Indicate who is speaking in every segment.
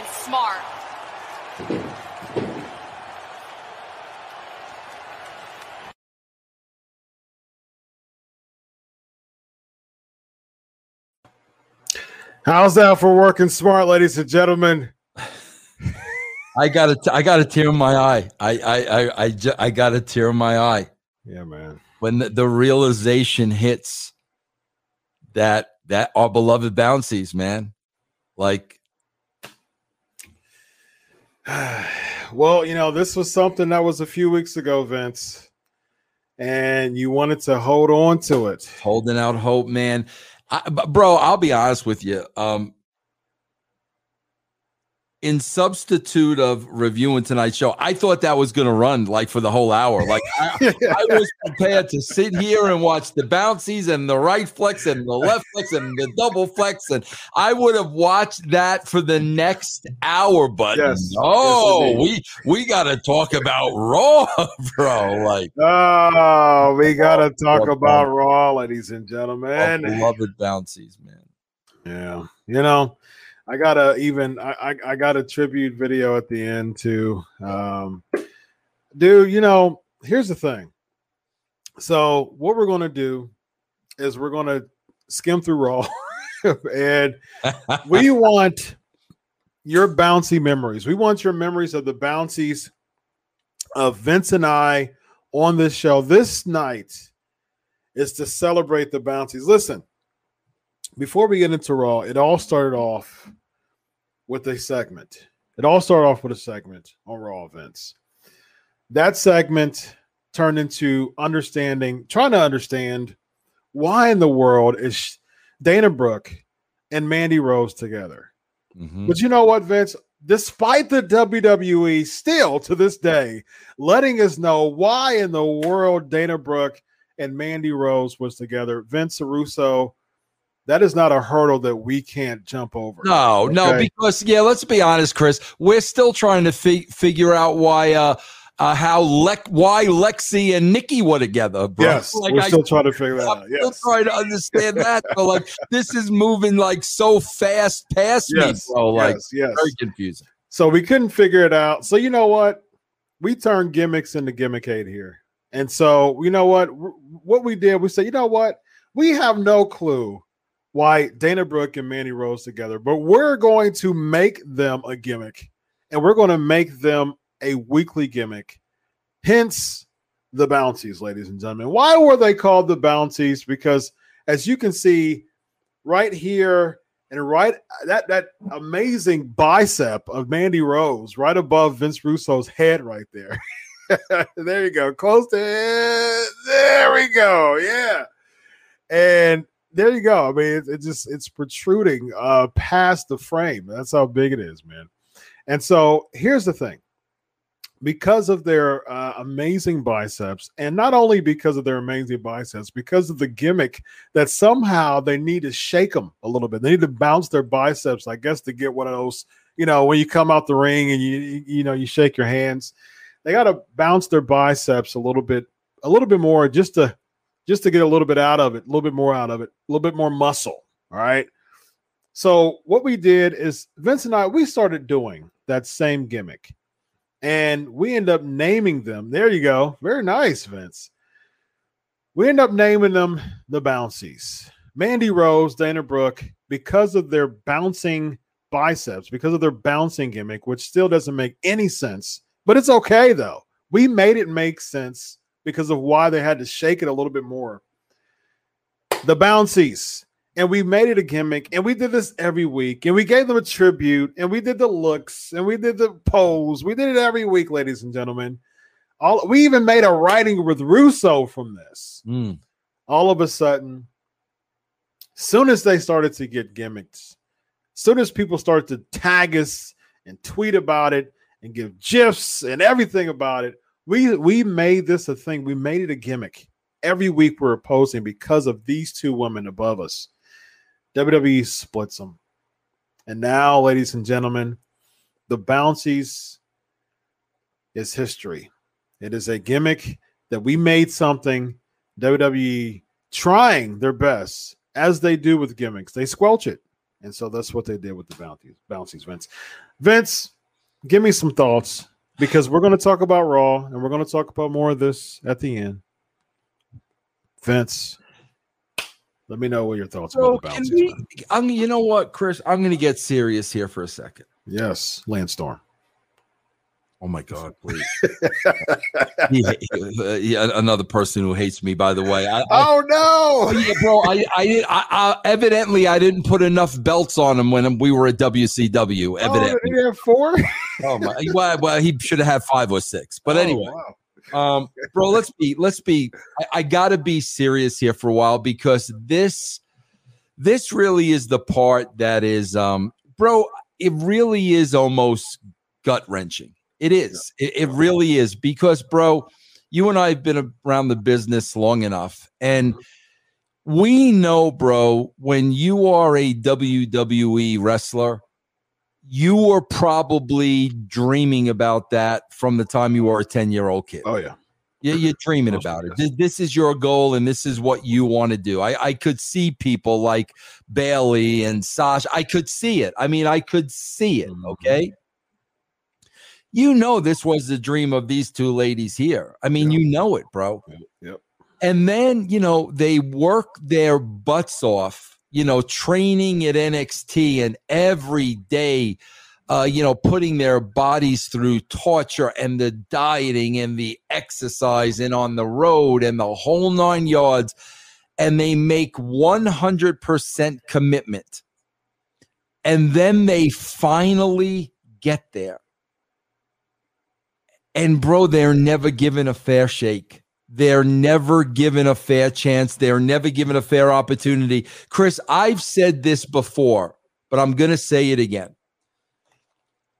Speaker 1: working smart.
Speaker 2: How's that for working smart, ladies and gentlemen?
Speaker 3: I got a, I got a tear in my eye. I, I, I, I, ju- I got a tear in my eye
Speaker 2: Yeah, man.
Speaker 3: when the, the realization hits that that our beloved bouncies, man, like
Speaker 2: well, you know, this was something that was a few weeks ago, Vince, and you wanted to hold on to it.
Speaker 3: holding out hope, man. I, bro, I'll be honest with you. Um, in substitute of reviewing tonight's show, I thought that was going to run like for the whole hour. Like I, I was prepared to sit here and watch the bouncies and the right flex and the left flex and the double flex, and I would have watched that for the next hour. But
Speaker 2: Yes.
Speaker 3: no,
Speaker 2: Yes,
Speaker 3: we we got to talk about Raw, bro. Like
Speaker 2: Oh, we gotta talk about. Raw, oh, ladies and gentlemen.
Speaker 3: beloved bouncies, man.
Speaker 2: Yeah, you know, I gotta even I, I I got a tribute video at the end too. Um, dude, you know, here's the thing. So what we're gonna do is we're gonna skim through Raw, and we want your bouncy memories. We want your memories of the bouncies of Vince and I on this show this night is to celebrate the bouncies. Listen, before we get into Raw, it all started off with a segment. It all started off with a segment on Raw events. That segment turned into understanding, trying to understand why in the world is Dana Brooke and Mandy Rose together.
Speaker 3: Mhm.
Speaker 2: But you know what, Vince? Despite the WWE still to this day letting us know why in the world Dana Brooke and Mandy Rose was together, Vince Russo, that is not a hurdle that we can't jump over.
Speaker 3: No, no, because yeah, let's be honest, Chris. We're still trying to fi- figure out why, uh, uh, how Lex, why Lexi and Nikki were together, bro.
Speaker 2: Yes,
Speaker 3: like
Speaker 2: we're
Speaker 3: I,
Speaker 2: still trying to figure that
Speaker 3: I'm
Speaker 2: out.
Speaker 3: still trying to understand that. But like, this is moving like so fast past
Speaker 2: Yes,
Speaker 3: me, bro. Like,
Speaker 2: yes, yes.
Speaker 3: very confusing.
Speaker 2: So we couldn't figure it out. So you know what? We turned gimmicks into gimmickade here. And so you know what? What we did, we said, you know what? We have no clue why Dana Brooke and Mandy Rose together, but we're going to make them a gimmick, and we're going to make them a weekly gimmick. Hence the Bouncies, ladies and gentlemen. Why were they called the Bouncies? Because as you can see right here and right that that amazing bicep of Mandy Rose right above Vince Russo's head right there. there you go. Close to it. There we go. Yeah. And there you go. I mean, it, it just it's protruding uh past the frame. That's how big it is, man. And so here's the thing. Because of their uh, amazing biceps, and not only because of their amazing biceps, because of the gimmick that somehow they need to shake them a little bit. They need to bounce their biceps, I guess, to get one of those, you know, when you come out the ring and you you- know you shake your hands. They got to bounce their biceps a little bit, a little bit more, just to just to get a little bit out of it, a little bit more out of it, a little bit more muscle. All right. So what we did is Vince and I we started doing that same gimmick, and we end up naming them. There you go. Very nice, Vince. We end up naming them the Bouncies. Mandy Rose, Dana Brooke, because of their bouncing biceps, because of their bouncing gimmick, which still doesn't make any sense, but it's okay though. We made it make sense because of why they had to shake it a little bit more. The Bouncies. And we made it a gimmick, and we did this every week, and we gave them a tribute, and we did the looks, and we did the pose. We did it every week, ladies and gentlemen. All we even made a writing with Russo from this
Speaker 3: Mm.
Speaker 2: all of a sudden, soon as they started to get gimmicks, soon as people started to tag us and tweet about it and give gifs and everything about it, we we made this a thing. We made it a gimmick. Every week we're opposing because of these two women above us. WWE splits them. And now, ladies and gentlemen, the bouncies is history. It is a gimmick that we made something WWE trying their best, as they do with gimmicks. They squelch it. And so that's what they did with the bounties, bouncies, Vince. Vince, give me some thoughts because we're going to talk about Raw and we're going to talk about more of this at the end. Vince, let me know what your thoughts
Speaker 3: Bro,
Speaker 2: about the
Speaker 3: we. I'm, you know what, Chris? I'm going to get serious here for a second.
Speaker 2: Yes, Lance Storm.
Speaker 3: Oh my God, please. Uh, yeah, another person who hates me, by the way. I, I,
Speaker 2: Oh
Speaker 3: Oh,
Speaker 2: no!
Speaker 3: yeah, bro. I, I, I, evidently I didn't put enough belts on him when we were at WCW.
Speaker 2: Oh,
Speaker 3: Evidently,
Speaker 2: did he have four?
Speaker 3: oh, my, well, well, he should have had five or six. But
Speaker 2: Oh,
Speaker 3: anyway,
Speaker 2: wow.
Speaker 3: um, bro, let's be, let's be. I, I got to be serious here for a while because this, this really is the part that is, um, bro. It really is almost gut wrenching. It is. It, it really is because, bro, you and I have been around the business long enough, and we know, bro, when you are a WWE wrestler, you were probably dreaming about that from the time you were a 10 year old kid.
Speaker 2: Oh yeah.
Speaker 3: Yeah, you're dreaming about it. This, is your goal, and this is what you want to do. I, I could see people like Bayley and Sasha. I could see it. I mean, I could see it.
Speaker 2: Mhm.
Speaker 3: Okay. You know, this was the dream of these two ladies here. I mean,
Speaker 2: Yeah.
Speaker 3: you know it, bro.
Speaker 2: Yep.
Speaker 3: And then, you know, they work their butts off, you know, training at NXT and every day, uh, you know, putting their bodies through torture and the dieting and the exercise and on the road and the whole nine yards. And they make 100% commitment. And then they finally get there. And bro, they're never given a fair shake. They're never given a fair chance. They're never given a fair opportunity. Chris, I've said this before, but I'm going to say it again.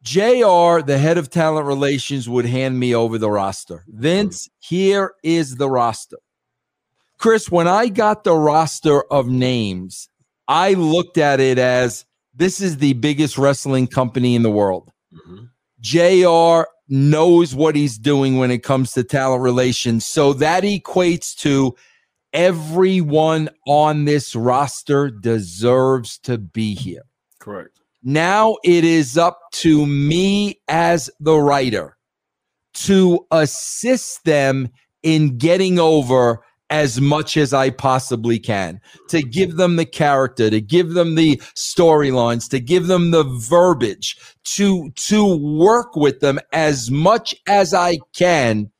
Speaker 3: JR, the head of talent relations, would hand me over the roster. Vince, here is the roster. Chris, when I got the roster of names, I looked at it as this is the biggest wrestling company in the world.
Speaker 2: Mhm.
Speaker 3: JR knows what he's doing when it comes to talent relations. So that equates to everyone on this roster deserves to be here.
Speaker 2: Correct.
Speaker 3: Now it is up to me as the writer to assist them in getting over as much as I possibly can, to give them the character, to give them the storylines, to give them the verbiage, to to work with them as much as I can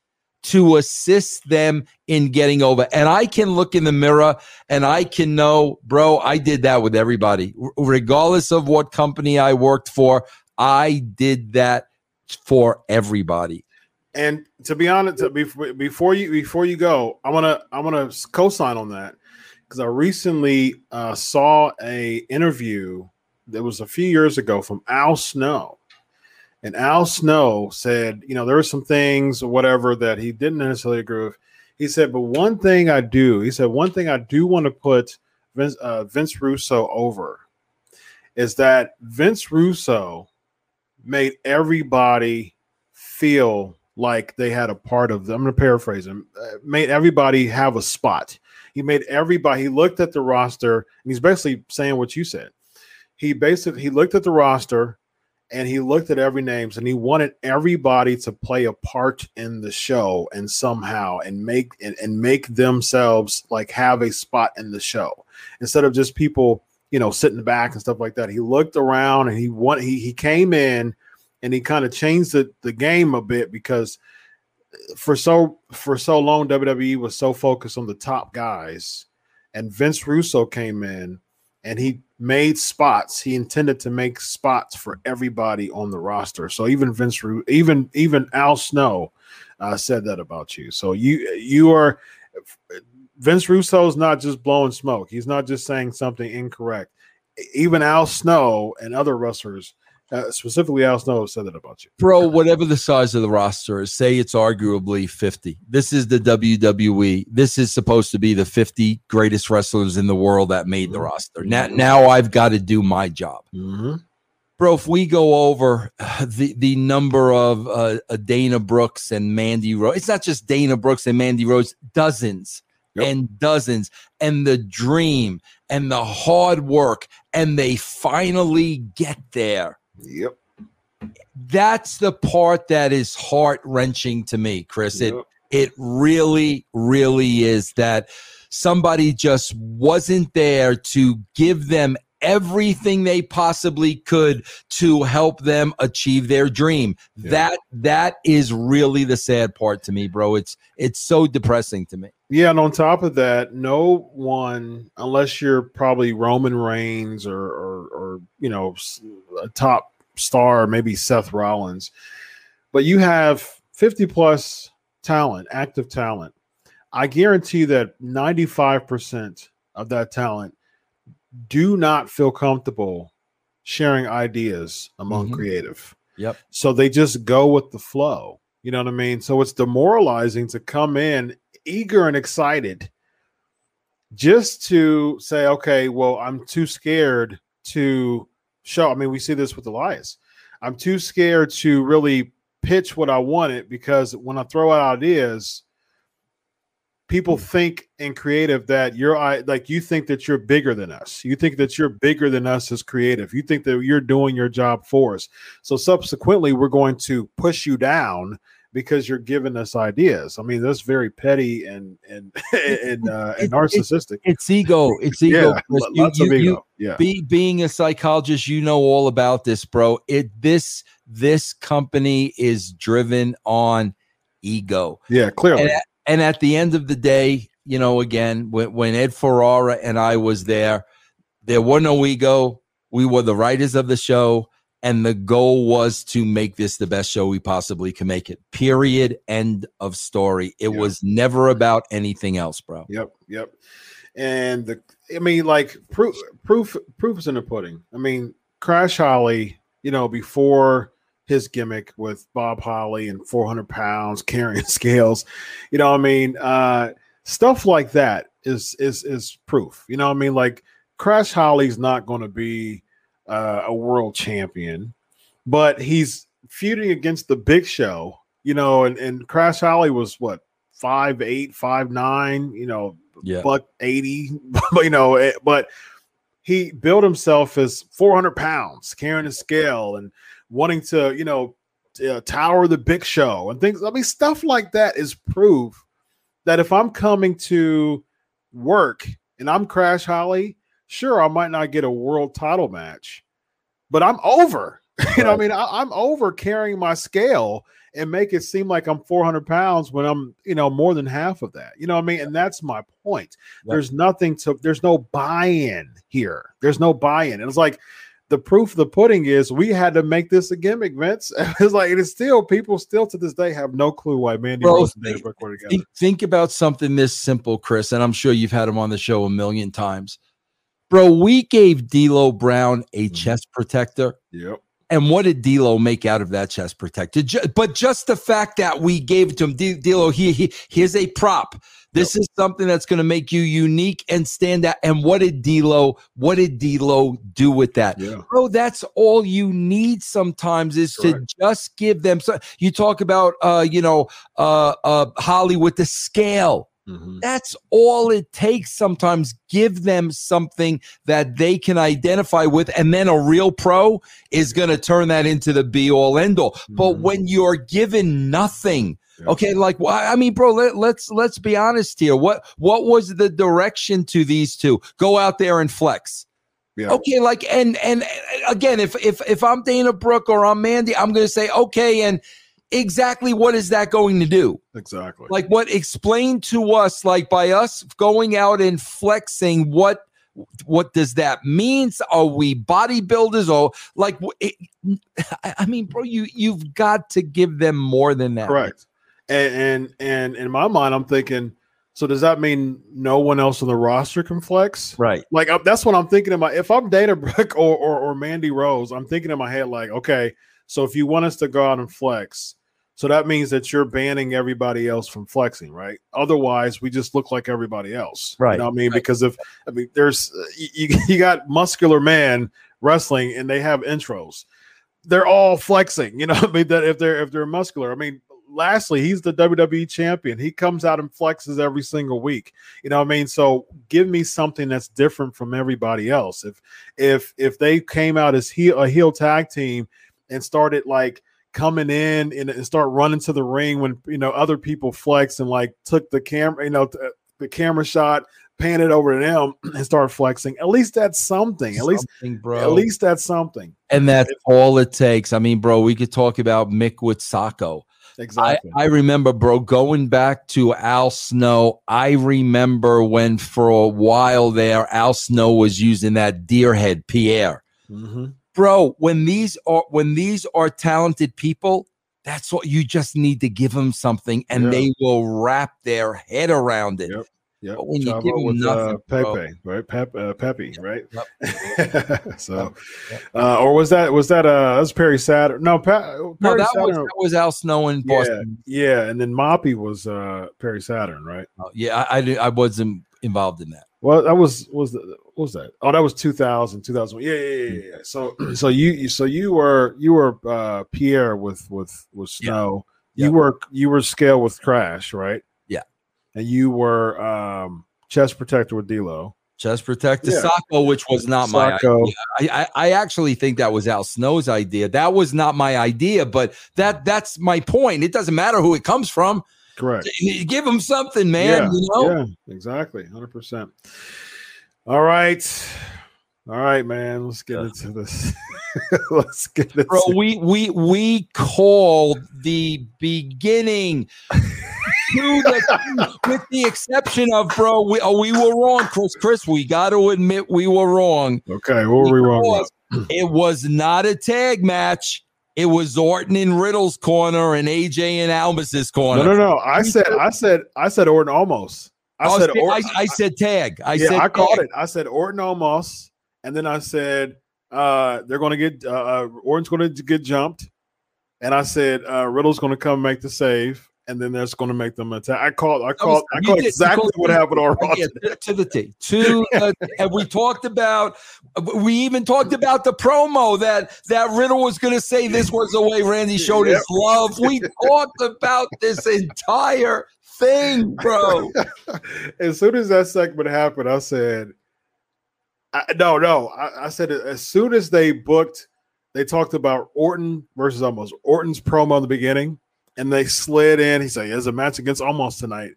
Speaker 3: to assist them in getting over. And I can look in the mirror and I can know, bro, I did that with everybody. R- regardless of what company I worked for, I did that for everybody.
Speaker 2: And to be honest, to- before before you before you go, I want to I want to co-sign on that. Because I recently uh, saw a interview that was a few years ago from Al Snow, and Al Snow said, you know, there were some things or whatever that he didn't necessarily agree with. He said, but one thing I do, he said, one thing I do want to put Vince, uh, Vince Russo over is that Vince Russo made everybody feel like they had a part of. I'm going to paraphrase him. Uh, made everybody have a spot. He made everybody. He looked at the roster, and he's basically saying what you said. He basically he looked at the roster, and he looked at every names, and he wanted everybody to play a part in the show and somehow and make and, and make themselves like have a spot in the show instead of just people you know sitting back and stuff like that. He looked around and he want he he came in and he kind of changed the, the game a bit because for so for so long WWE was so focused on the top guys and Vince Russo came in and he made spots. He intended to make spots for everybody on the roster. So even Vince Ru- even even Al Snow uh, said that about you. So you you are Vince Russo is not just blowing smoke. He's not just saying something incorrect. Even Al Snow and other wrestlers uh, specifically Al Snow said that about you.
Speaker 3: Bro, whatever the size of the roster is, say it's arguably 50. This is the WWE. This is supposed to be the 50 greatest wrestlers in the world that made the
Speaker 2: Mhm.
Speaker 3: roster. Now, now I've got to do my job.
Speaker 2: Mm-hmm.
Speaker 3: Bro, if we go over uh, the, the number of uh, uh, Dana Brooks and Mandy Rose, it's not just Dana Brooks and Mandy Rose, dozens yep. and dozens and the dream and the hard work and they finally get there.
Speaker 2: Yep.
Speaker 3: That's the part that is heart wrenching to me, Chris. Yep. It it really, really is that somebody just wasn't there to give them everything they possibly could to help them achieve their dream. Yeah. That that is really the sad part to me, bro. It's it's so depressing to me.
Speaker 2: Yeah, and on top of that, no one, unless you're probably Roman Reigns or or, or you know a top star, maybe Seth Rollins, but you have 50 plus talent, active talent. I guarantee that 95% of that talent do not feel comfortable sharing ideas among mm-hmm. creative.
Speaker 3: Yep.
Speaker 2: So they just go with the flow. You know what I mean? So it's demoralizing to come in eager and excited just to say, okay, well, I'm too scared to show. I mean, we see this with Elias. I'm too scared to really pitch what I wanted because when I throw out ideas, people hmm. think in creative that you're like you think that you're bigger than us. You think that you're bigger than us as creative. You think that you're doing your job for us. So subsequently, we're going to push you down because you're giving us ideas. I mean, that's very petty and and and, uh, and narcissistic.
Speaker 3: It's, it's ego. It's ego.
Speaker 2: Yeah, you, lots you, of ego. You, yeah.
Speaker 3: Be, being a psychologist, you know all about this, bro. It this this company is driven on ego.
Speaker 2: Yeah, clearly.
Speaker 3: And, and at the end of the day, you know, again, when, when Ed Ferrara and I was there, there were no ego. We were the writers of the show, and the goal was to make this the best show we possibly can make it. Period. End of story. It yep. was never about anything else, bro.
Speaker 2: Yep. Yep. And the, I mean, like proof, proof, proof is in the pudding. I mean, Crash Holly, you know, before his gimmick with Bob Holly and 400 pounds carrying scales. You know, I mean, uh, stuff like that is is is proof. You know, I mean, like Crash Holly's not going to be uh, a world champion, but he's feuding against the Big Show. You know, and and Crash Holly was what five eight, five nine. You know,
Speaker 3: yeah.
Speaker 2: buck eighty. you know, eh, but he built himself as 400 pounds carrying a scale and wanting to, you know, uh, tower the big show and things. I mean, stuff like that is proof that if I'm coming to work and I'm Crash Holly, sure, I might not get a world title match, but I'm over. Right. you know, I mean, I, am over carrying my scale and make it seem like I'm 400 pounds when I'm, you know, more than half of that. You know I mean? And that's my point. There's nothing to, there's no buy in here. There's no buy in. It's like, the proof of the pudding is we had to make this a gimmick, Vince. it's like it is still people still to this day have no clue why Mandy Bro, Rose and Dana Brooke were together.
Speaker 3: Think about something this simple, Chris, and I'm sure you've had him on the show a million times. Bro, we gave D'Lo Brown a mm-hmm. chest protector.
Speaker 2: Yep.
Speaker 3: And what did D'Lo make out of that chest protector? But just the fact that we gave it to him, D'Lo, he, he here's a prop. This yep. is something that's going to make you unique and stand out. And what did D'Lo? What did D'Lo do with that,
Speaker 2: yeah.
Speaker 3: bro? That's all you need. Sometimes is Correct. to just give them. So you talk about, uh, you know, uh, uh, Holly with the scale. Mm-hmm. That's all it takes. Sometimes give them something that they can identify with, and then a real pro is going to turn that into the be all end all. Mm-hmm. But when you're given nothing, Okay, like well, I mean, bro, let, let's let's be honest here. What what was the direction to these two? Go out there and flex. Yeah. Okay, like and and again, if if if I'm Dana Brooke or I'm Mandy, I'm going to say okay, and exactly what is that going to do?
Speaker 2: Exactly.
Speaker 3: Like what explain to us, like by us going out and flexing, what what does that mean? Are we bodybuilders or like? It, I mean, bro, you you've got to give them more than that.
Speaker 2: Correct. And, and and in my mind, I'm thinking, so does that mean no one else on the roster can flex?
Speaker 3: Right.
Speaker 2: Like uh, that's what I'm thinking in my. If I'm Dana Brooke or, or or Mandy Rose, I'm thinking in my head like, okay, so if you want us to go out and flex, so that means that you're banning everybody else from flexing, right? Otherwise, we just look like everybody else,
Speaker 3: right?
Speaker 2: You know
Speaker 3: I
Speaker 2: mean, right. because if I mean, there's uh, you, you got muscular man wrestling and they have intros, they're all flexing. You know, I mean that if they're if they're muscular, I mean Lashley, he's the WWE champion. He comes out and flexes every single week. You know what I mean? So give me something that's different from everybody else. If if if they came out as heel, a heel tag team and started like coming in and, and start running to the ring when you know other people flex and like took the camera, you know, th- the camera shot, pan it over to them and start flexing. At least that's something. At least, bro. At least that's something.
Speaker 3: And that's all it takes. I mean, bro, we could talk about Mick with Socko.
Speaker 2: Exactly.
Speaker 3: I, I, remember, bro, going back to Al Snow. I remember when for a while there, Al Snow was using that deer head Pierre. Mm-hmm. Bro, when these are when these are talented people, that's what you just need to give them something, and they will wrap their head around it.
Speaker 2: Yep. Yeah, when you give with nothing, uh, Pepe, bro. right? Pep, uh, Pepe, right? Yep. so, yep. Uh, or was that was that uh that was Perry Saturn? No, pa- Perry
Speaker 3: no, that Saturn. was that was Al Snow in Boston.
Speaker 2: Yeah, yeah, and then Moppy was uh Perry Saturn, right?
Speaker 3: Oh, yeah, I, I I wasn't involved in that.
Speaker 2: Well, that was was the, what was that? Oh, that was 2000, 2001. Yeah, yeah, yeah, yeah. So, so you, so you were you were uh Pierre with with with Snow. Yeah. You were you were scale with Crash, right? Yeah. And you were um, chest protector with D'Lo.
Speaker 3: Chest protector yeah. Socko, which was not my idea. I, I, I, actually think that was Al Snow's idea. That was not my idea, but that that's my point. It doesn't matter who it comes from.
Speaker 2: Correct.
Speaker 3: Give them something, man.
Speaker 2: Yeah,
Speaker 3: you know?
Speaker 2: yeah exactly. 100%. All right. All right, man. Let's get into this. Let's get into
Speaker 3: Bro, we we we called the beginning the, with the exception of bro, we oh, we were wrong, Chris. Chris, we got to admit we were wrong.
Speaker 2: Okay, what were we wrong?
Speaker 3: it was not a tag match. It was Orton in Riddle's corner and AJ in Omos's corner.
Speaker 2: No, no, no. I said, I said, I said Orton Omos. I oh, said,
Speaker 3: Orton, I, I, said tag. I yeah, said
Speaker 2: I called it. I said Orton Omos, and then I said uh, they're going to get uh, uh Orton's going to get jumped, and I said uh, Riddle's going to come make the save, and then that's going to make them attack. I called. I called. I called exactly what happened on Raw. Yeah,
Speaker 3: to the T. To uh, and we talked about. We even talked about the promo that that Riddle was going to say this was the way Randy showed yep. his love. We talked about this entire thing, bro.
Speaker 2: as soon as that segment happened, I said, I, "No, no." I, I said as soon as they booked, they talked about Orton versus Omos Orton's promo in the beginning and they slid in. He said, "There's a match against Omos tonight."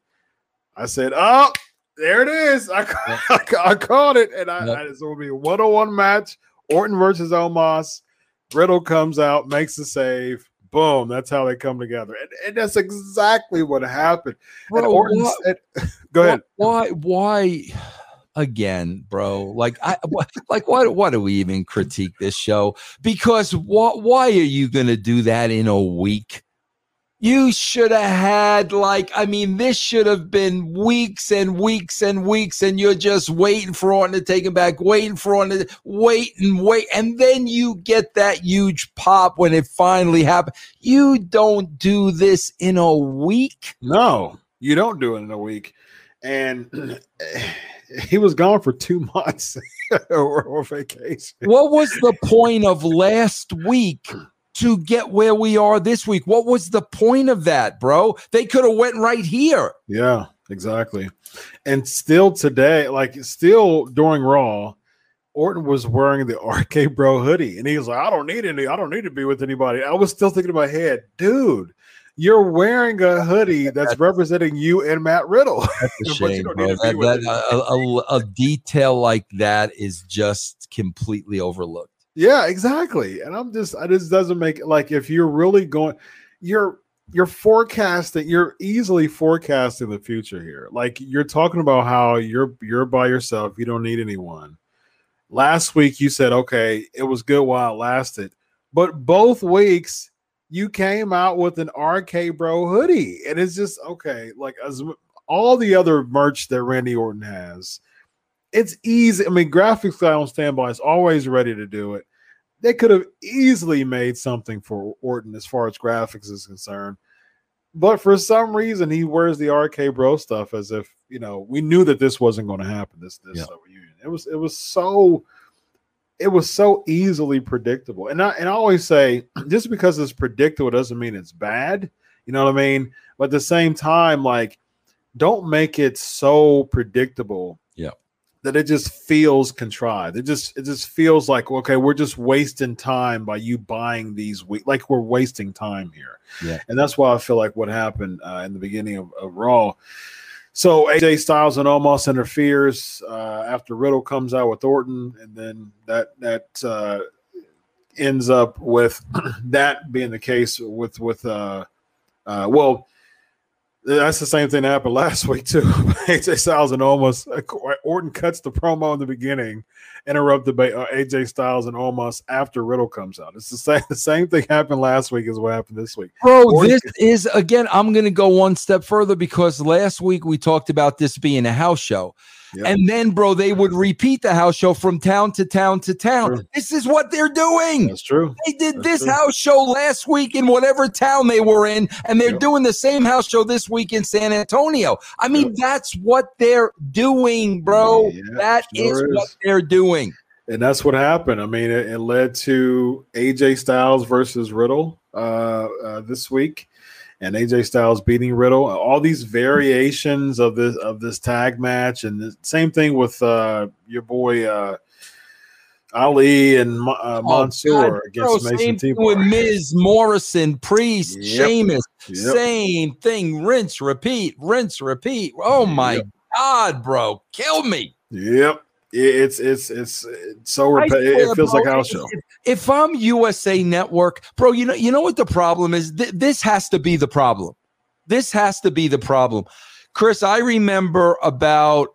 Speaker 2: I said, "Oh, there it is. I, yep. I, called it, and I, yep. I it's going to be a one-on-one match: Orton versus Omos. Riddle comes out, makes the save. Boom! That's how they come together, and, and that's exactly what happened. Bro, and Orton said, "Go ahead."
Speaker 3: Why? Why? again, bro. Like I like why why do we even critique this show? Because what why are you gonna do that in a week? You should have had, like, I mean, this should have been weeks and weeks and weeks, and you're just waiting for Orton to take him back, waiting for Orton to wait and wait. And then you get that huge pop when it finally happened. You don't do this in a week.
Speaker 2: No, you don't do it in a week. And he was gone for two months or, or vacation.
Speaker 3: What was the point of last week? To get where we are this week. What was the point of that, bro? They could have went right here.
Speaker 2: Yeah, exactly. And still today, like still during Raw, Orton was wearing the RK Bro hoodie, and he was like, "I don't need any. I don't need to be with anybody." I was still thinking in my head, dude. You're wearing a hoodie that's representing you and Matt Riddle.
Speaker 3: That's a shame, bro. That, that, a, a, a detail like that is just completely overlooked.
Speaker 2: Yeah, exactly. And I'm just, I just doesn't make like if you're really going, you're you're forecasting, you're easily forecasting the future here. Like you're talking about how you're you're by yourself, you don't need anyone. Last week you said, okay, it was good while it lasted, but both weeks you came out with an RK Bro hoodie, and it's just okay. Like as all the other merch that Randy Orton has, it's easy. I mean, graphics guy on standby is always ready to do it. They could have easily made something for Orton as far as graphics is concerned. But for some reason, he wears the RK Bro stuff as if you know we knew that this wasn't going to happen. This this yeah. reunion. It was it was so it was so easily predictable. And I and I always say just because it's predictable doesn't mean it's bad. You know what I mean? But at the same time, like, don't make it so predictable. That it just feels contrived. It just it just feels like okay, we're just wasting time by you buying these week. Like we're wasting time here.
Speaker 3: Yeah.
Speaker 2: And that's why I feel like what happened uh, in the beginning of, of Raw. So AJ Styles and Omos interferes uh, after Riddle comes out with Orton, and then that that uh, ends up with that being the case with with uh, uh, well, that's the same thing that happened last week too. AJ Styles and Omos Orton cuts the promo in the beginning, interrupt the uh, AJ Styles and Omos after Riddle comes out. It's the same. The same thing happened last week as what happened this week.
Speaker 3: Bro, Orton, this is again. I'm going to go one step further because last week we talked about this being a house show. Yep. And then, bro, they would repeat the house show from town to town to town. True. This is what they're doing.
Speaker 2: That's true.
Speaker 3: They did
Speaker 2: That's
Speaker 3: this
Speaker 2: true.
Speaker 3: house show last week in whatever town they were in, and they're yep. doing the same house show this week in San Antonio. I mean, yep. that's what they're doing, bro. Yeah, that sure is, is what they're doing.
Speaker 2: And that's what happened. I mean, it, it led to AJ Styles versus Riddle uh, uh, this week and AJ Styles beating Riddle. All these variations of this of this tag match, and the same thing with uh, your boy uh, Ali and uh, oh, Mansoor oh, against Mason T.
Speaker 3: With Miz Morrison, Priest, yep. Sheamus, yep. same thing. Rinse, repeat, rinse, repeat. Oh my yep. God, bro, kill me.
Speaker 2: Yep it's it's it's, it's so repetitive. It feels bro, like house show.
Speaker 3: If, if, I'm USA Network, bro, you know you know what the problem is. Th- this has to be the problem. This has to be the problem. Chris, I remember about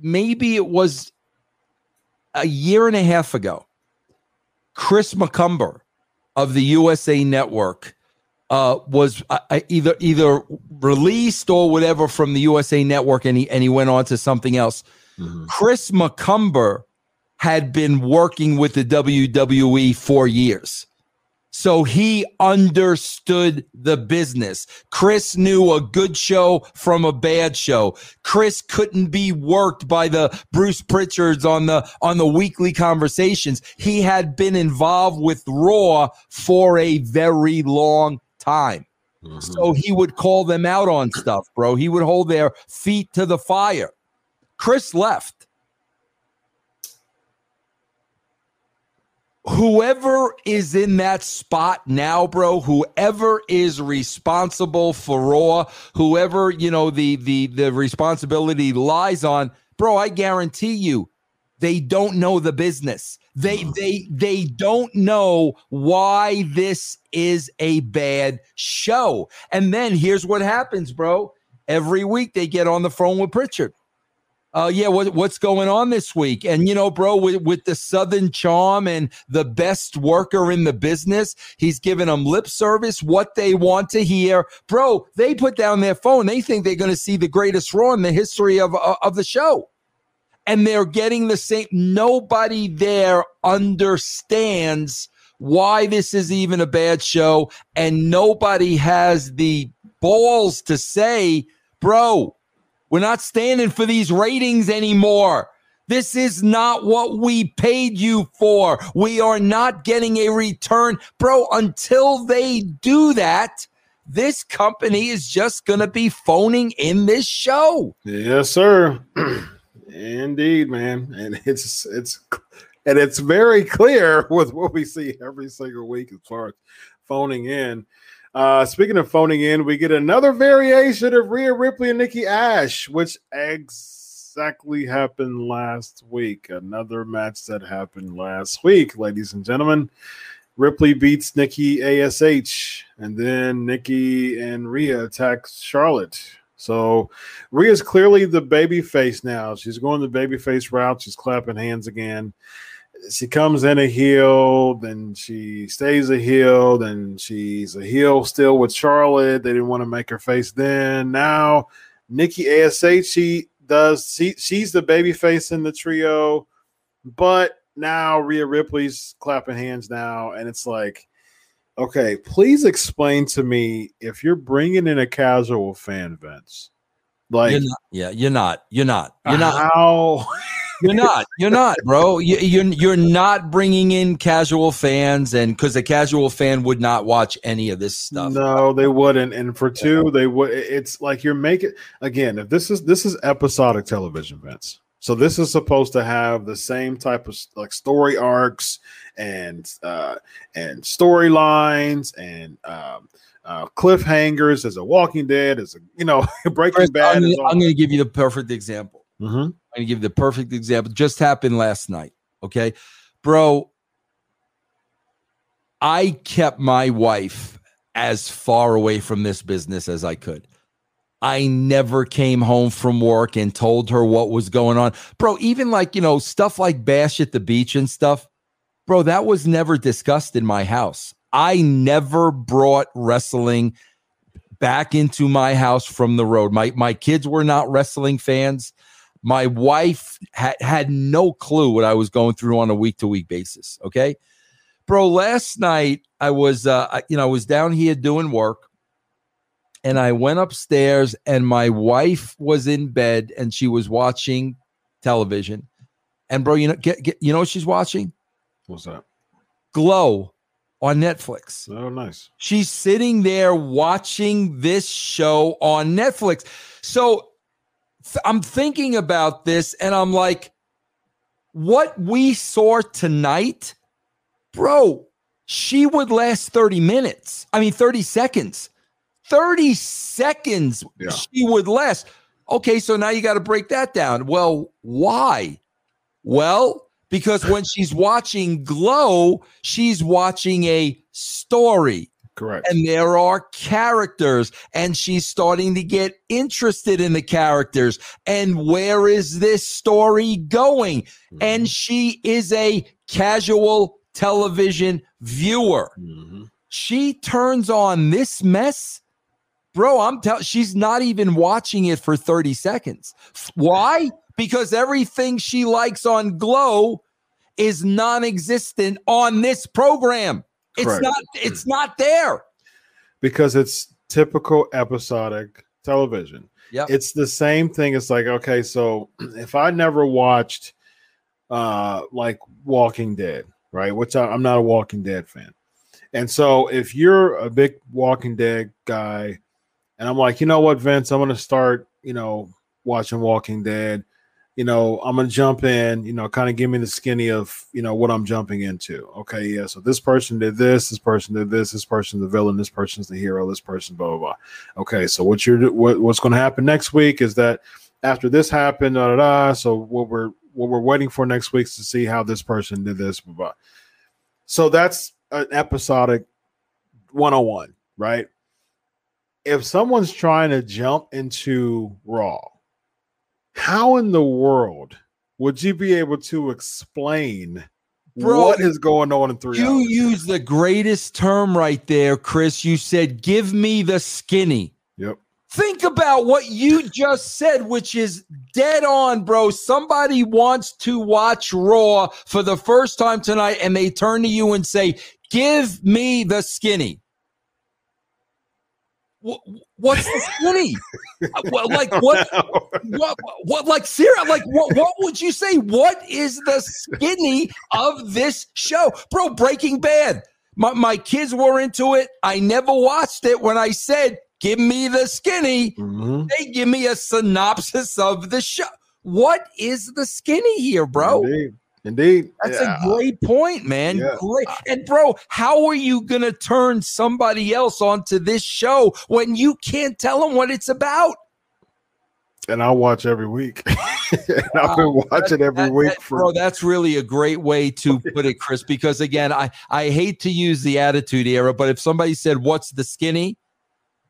Speaker 3: maybe it was a year and a half ago. Chris McCumber of the USA Network uh, was uh, either either released or whatever from the USA Network, and he and he went on to something else. Mm-hmm. Chris McCumber had been working with the WWE for years. So he understood the business. Chris knew a good show from a bad show. Chris couldn't be worked by the Bruce Pritchards on the on the weekly conversations. He had been involved with Raw for a very long time. Mm-hmm. So he would call them out on stuff, bro. He would hold their feet to the fire. Chris left. Whoever is in that spot now, bro, whoever is responsible for Raw, whoever, you know, the the the responsibility lies on, bro, I guarantee you they don't know the business. They they they don't know why this is a bad show. And then here's what happens, bro. Every week they get on the phone with Pritchard uh, yeah, what, what's going on this week? And you know, bro, with, with the Southern charm and the best worker in the business, he's giving them lip service, what they want to hear, bro. They put down their phone. They think they're going to see the greatest Raw in the history of uh, of the show, and they're getting the same. Nobody there understands why this is even a bad show, and nobody has the balls to say, bro we're not standing for these ratings anymore. This is not what we paid you for. We are not getting a return. Bro, until they do that, this company is just going to be phoning in this show.
Speaker 2: Yes, sir. Indeed, man. And it's it's and it's very clear with what we see every single week as far as phoning in. Uh, speaking of phoning in, we get another variation of Rhea Ripley and Nikki A.S.H., which exactly happened last week. Another match that happened last week, ladies and gentlemen. Ripley beats Nikki A.S.H., and then Nikki and Rhea attack Charlotte. So Rhea's clearly the baby face now. She's going the baby face route. She's clapping hands again she comes in a heel, then she stays a heel, then she's a heel still with Charlotte. They didn't want to make her face then. Now Nikki A.S.H. she does she, she's the baby face in the trio, but now Rhea Ripley's clapping hands now, and it's like, okay, please explain to me if you're bringing in a casual fan, Vince. Like,
Speaker 3: you're not, yeah, you're not, you're not, you're not.
Speaker 2: How
Speaker 3: you're not. You're not, bro. You, you're you're not bringing in casual fans, and because a casual fan would not watch any of this stuff.
Speaker 2: No, they wouldn't. And for two, they would. It's like you're making again. If this is this is episodic television, Vince. So this is supposed to have the same type of like story arcs and uh and storylines and um uh, cliffhangers as a Walking Dead, as a you know Breaking Bad.
Speaker 3: I'm going to give you the perfect example. Mm-hmm. I'm going to give you the perfect example. Just happened last night. Okay, bro. I kept my wife as far away from this business as I could. I never came home from work and told her what was going on. Bro, even like, you know, stuff like Bash at the Beach and stuff, bro, that was never discussed in my house. I never brought wrestling back into my house from the road. My my kids were not wrestling fans. My wife had had no clue what I was going through on a week to week basis. Okay, bro. Last night I was, uh, you know, I was down here doing work, and I went upstairs, and my wife was in bed, and she was watching television. And bro, you know, get, get you know what she's watching?
Speaker 2: What's that?
Speaker 3: Glow on Netflix.
Speaker 2: Oh, nice.
Speaker 3: She's sitting there watching this show on Netflix. So I'm thinking about this and I'm like, what we saw tonight, bro, she would last 30 minutes. I mean, 30 seconds. 30 seconds yeah. she would last. Okay, so now you got to break that down. Well, why? Well, because when she's watching Glow, she's watching a story.
Speaker 2: Correct.
Speaker 3: And there are characters, and she's starting to get interested in the characters. And where is this story going? Mm-hmm. And she is a casual television viewer. Mm-hmm. She turns on this mess. Bro, I'm telling she's not even watching it for 30 seconds. Why? because everything she likes on Glow is non-existent on this program. It's not it's not there.
Speaker 2: Because it's typical episodic television.
Speaker 3: Yeah.
Speaker 2: It's the same thing. It's like, okay, so if I never watched uh like Walking Dead, right? Which I, I'm not a Walking Dead fan. And so if you're a big Walking Dead guy, and I'm like, you know what, Vince, I'm gonna start, you know, watching Walking Dead you know, I'm gonna jump in, you know, kind of give me the skinny of, you know, what I'm jumping into. Okay, yeah. So this person did this, this person did this, this person's the villain, this person's the hero, this person, blah blah blah. Okay, so what you're what, what's gonna happen next week is that after this happened, da da da. So what we're what we're waiting for next week is to see how this person did this, blah blah. So that's an episodic 101, right? If someone's trying to jump into Raw how in the world would you be able to explain Bro, what is going on in three
Speaker 3: you
Speaker 2: hours?
Speaker 3: use the greatest term right there, Chris. You said, give me the skinny.
Speaker 2: Yep.
Speaker 3: Think about what you just said, which is dead on, bro. Somebody wants to watch Raw for the first time tonight, and they turn to you and say, Give me the skinny what's the skinny? Like what, what? What? Like Sarah? Like what? What would you say? What is the skinny of this show, bro? Breaking Bad. My my kids were into it. I never watched it. When I said, "Give me the skinny," mm-hmm. they give me a synopsis of the show. What is the skinny here, bro?
Speaker 2: Indeed. Indeed.
Speaker 3: That's yeah. a great point, man. Yeah. Great. And bro, how are you going to turn somebody else onto this show when you can't tell them what it's about?
Speaker 2: And I'll watch every week. I've been watching every that, week
Speaker 3: that, for bro. That's really a great way to put it, Chris. Because again, I I hate to use the attitude era, but if somebody said, "What's the skinny?"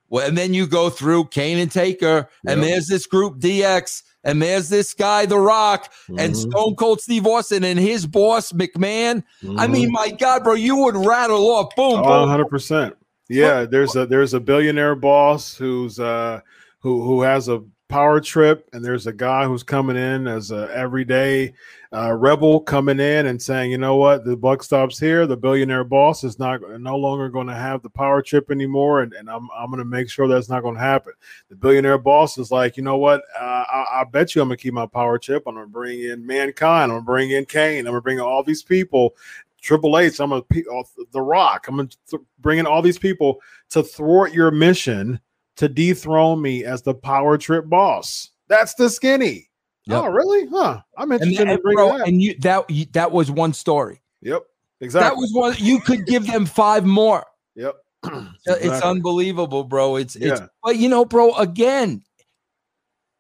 Speaker 3: Well, and then you go through Kane and Taker, and there's this group DX, and there's this guy, The Rock, mm-hmm. and Stone Cold Steve Austin, and his boss, McMahon. Mm-hmm. I mean, my God, bro, you would rattle off boom,
Speaker 2: oh, 100%. Yeah, there's a there's a billionaire boss who's uh who who has a power trip and there's a guy who's coming in as a everyday uh, rebel coming in and saying you know what? The buck stops here. The billionaire boss is not no longer going to have the power trip anymore and, and i'm, I'm going to make sure that's not going to happen. The billionaire boss is like you know what? Uh, I, I, bet you i'm going to keep my power chip i'm going to bring in mankind. I'm going to bring in kane i'm going to bring in all these people. Triple H, I'm going to The Rock. I'm going to bring in all these people to thwart your mission to dethrone me as the power trip boss. That's the skinny. Yep. Oh, really? Huh. I'm interested
Speaker 3: and,
Speaker 2: in bringing bro, that.
Speaker 3: And you that that was one story.
Speaker 2: Yep. Exactly.
Speaker 3: That was one. You could give them five more.
Speaker 2: Yep.
Speaker 3: exactly. It's unbelievable, bro. It's yeah. it's. But you know, bro. Again,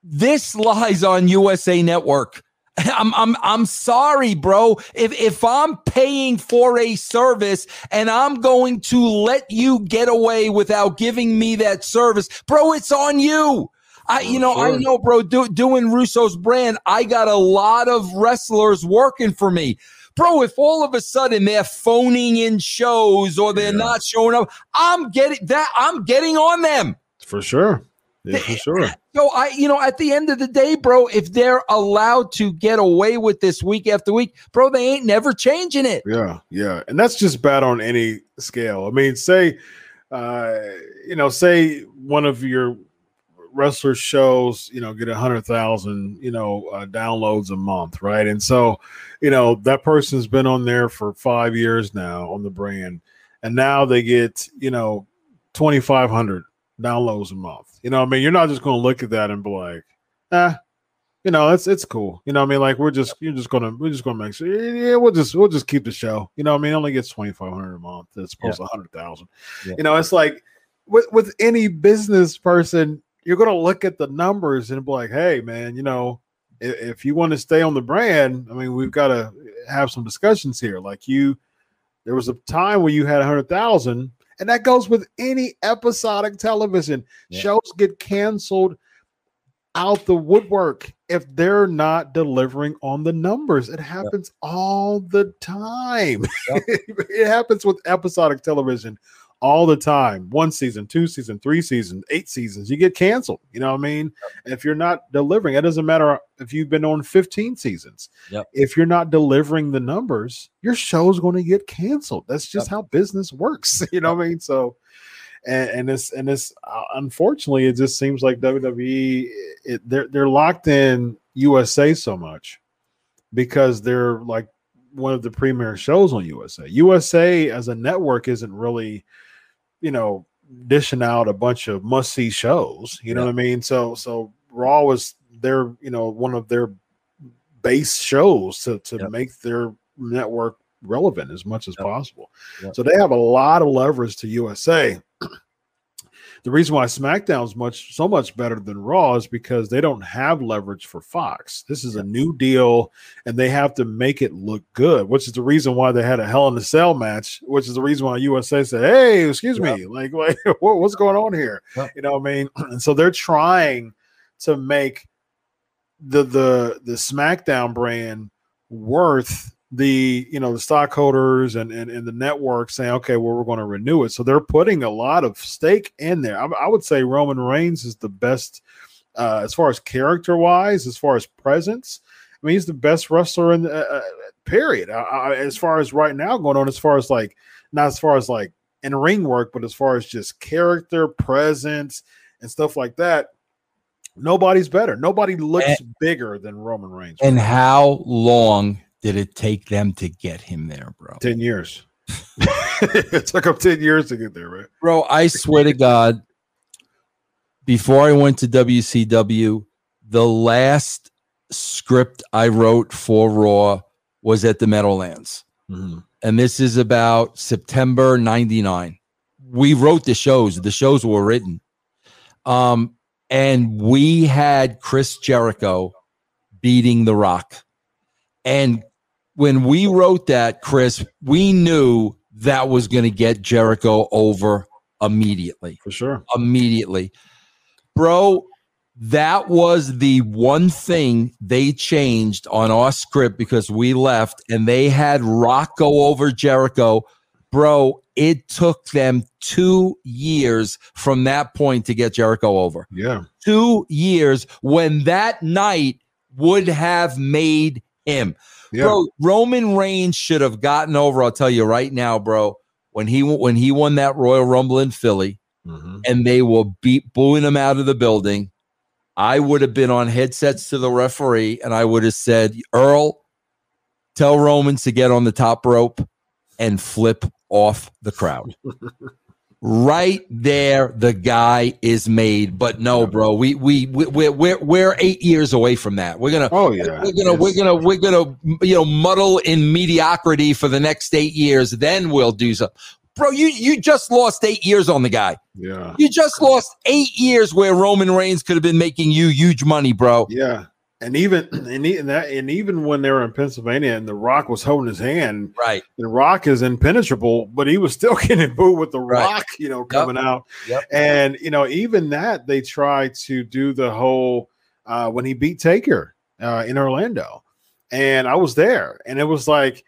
Speaker 3: this lies on USA Network. I'm I'm I'm sorry, bro. If if I'm paying for a service and I'm going to let you get away without giving me that service, bro, it's on you. I, you know, sure. I know, bro. Do, doing Russo's brand, I got a lot of wrestlers working for me, bro. If all of a sudden they're phoning in shows or they're yeah. not showing up, I'm getting that. I'm getting on them
Speaker 2: for sure. Yeah, for sure.
Speaker 3: So I, you know, at the end of the day, bro, if they're allowed to get away with this week after week, bro, they ain't never changing it.
Speaker 2: Yeah, yeah, and that's just bad on any scale. I mean, say, uh, you know, say one of your wrestler shows, you know, get a hundred thousand, you know, uh, downloads a month, right? And so, you know, that person's been on there for five years now on the brand, and now they get, you know, twenty five hundred downloads a month. You know, I mean, you're not just going to look at that and be like, ah, you know, it's it's cool. You know, I mean, like we're just you're just gonna we're just gonna make sure. Yeah, we'll just we'll just keep the show. You know, I mean, it only gets twenty five hundred a month. It's supposed yeah. to hundred thousand. Yeah. You know, it's like with with any business person, you're gonna look at the numbers and be like, hey, man, you know, if, if you want to stay on the brand, I mean, we've got to have some discussions here. Like you, there was a time where you had a hundred thousand and that goes with any episodic television. Yeah. Shows get canceled out the woodwork if they're not delivering on the numbers. It happens all the time. It happens with episodic television all the time. One season, two season, three seasons, eight seasons, you get canceled. You know what I mean? Yep. If you're not delivering, it doesn't matter if you've been on 15 seasons.
Speaker 3: Yep.
Speaker 2: If you're not delivering the numbers, your show's going to get canceled. That's just yep. how business works. You know what I mean? So and, and this and this uh, unfortunately it just seems like WWE it, they're they're locked in USA so much because they're like one of the premier shows on USA. USA as a network isn't really you know, dishing out a bunch of must see shows. You know what I mean? So so Raw was their, you know, one of their base shows to to yep. make their network relevant as much as yep. possible. So they have a lot of leverage to USA the reason why SmackDown is much so much better than Raw is because they don't have leverage for Fox. This is a new deal, and they have to make it look good, which is the reason why they had a Hell in a Cell match. Which is the reason why USA said, "Hey, excuse me, like, like what, what's going on here?" You know, what I mean, and so they're trying to make the the the SmackDown brand worth the you know the stockholders and, and and the network saying okay well we're going to renew it. So they're putting a lot of stake in there. I, I would say roman reigns is the best uh, as far as character wise as far as presence i mean he's the best wrestler in the uh, uh period. As far as right now going on as far as like not as far as like in ring work but as far as just character presence and stuff like that nobody's better. Nobody looks and, bigger than roman reigns
Speaker 3: and how long did it take them to get him there, bro?
Speaker 2: 10 years. it took them 10 years to get there, right?
Speaker 3: Bro, I swear to God, before I went to WCW, the last script I wrote for Raw was at the Meadowlands. Mm-hmm. And this is about September 99. We wrote the shows, the shows were written. Um, and we had Chris Jericho beating The Rock. And when we wrote that, Chris, we knew that was going to get Jericho over immediately.
Speaker 2: For sure.
Speaker 3: Immediately. Bro, that was the one thing they changed on our script because we left and they had Rock go over Jericho bro, it took them two years from that point to get Jericho over.
Speaker 2: Yeah.
Speaker 3: Two years when that night would have made him.
Speaker 2: Yeah.
Speaker 3: Bro, Roman Reigns should have gotten over. I'll tell you right now, bro. When he when he won that Royal Rumble in Philly,
Speaker 2: Mhm.
Speaker 3: and they were beat booing him out of the building, I would have been on headsets to the referee, and I would have said, "Earl, tell Romans to get on the top rope and flip off the crowd." right there, the guy is made. But no, bro, we we we we're we're, we're eight years away from that. We're gonna
Speaker 2: Oh yeah.
Speaker 3: we're gonna we're gonna we're gonna you know muddle in mediocrity for the next eight years. Then we'll do something. Bro, you you just lost eight years on the guy.
Speaker 2: Yeah.
Speaker 3: You just lost eight years where Roman Reigns could have been making you huge money, bro.
Speaker 2: Yeah. And even and, and that and even when they were in Pennsylvania and the Rock was holding his hand,
Speaker 3: Right.
Speaker 2: the Rock is impenetrable, but he was still getting booed with the
Speaker 3: Right.
Speaker 2: Rock, you know, coming out.
Speaker 3: Yep.
Speaker 2: And you know, even that they tried to do the whole uh when he beat Taker uh in Orlando. And I was there, and it was like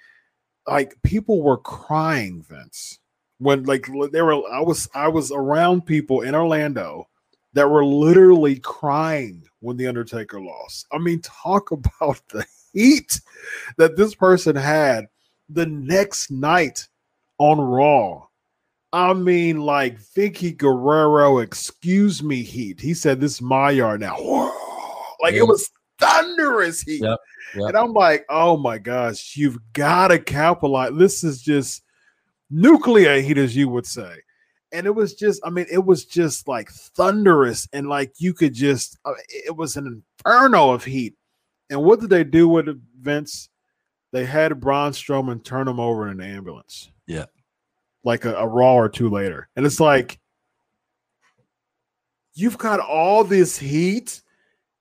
Speaker 2: like people were crying, Vince. When like they were I was I was around people in Orlando that were literally crying when the Undertaker lost. I mean, talk about the heat that this person had the next night on Raw. I mean, like Vickie Guerrero, excuse me, heat. He said, This is my yard now. Like it was thunderous heat.
Speaker 3: Yep, yep.
Speaker 2: And I'm like, oh my gosh, you've got to capitalize. This is just nuclear heat, as you would say. And it was just, I mean, it was just like thunderous, and like you could just, uh, it was an inferno of heat. And what did they do with it, Vince? They had Braun Strowman turn him over in an ambulance.
Speaker 3: Yeah.
Speaker 2: Like a, a Raw or two later. And it's like, you've got all this heat,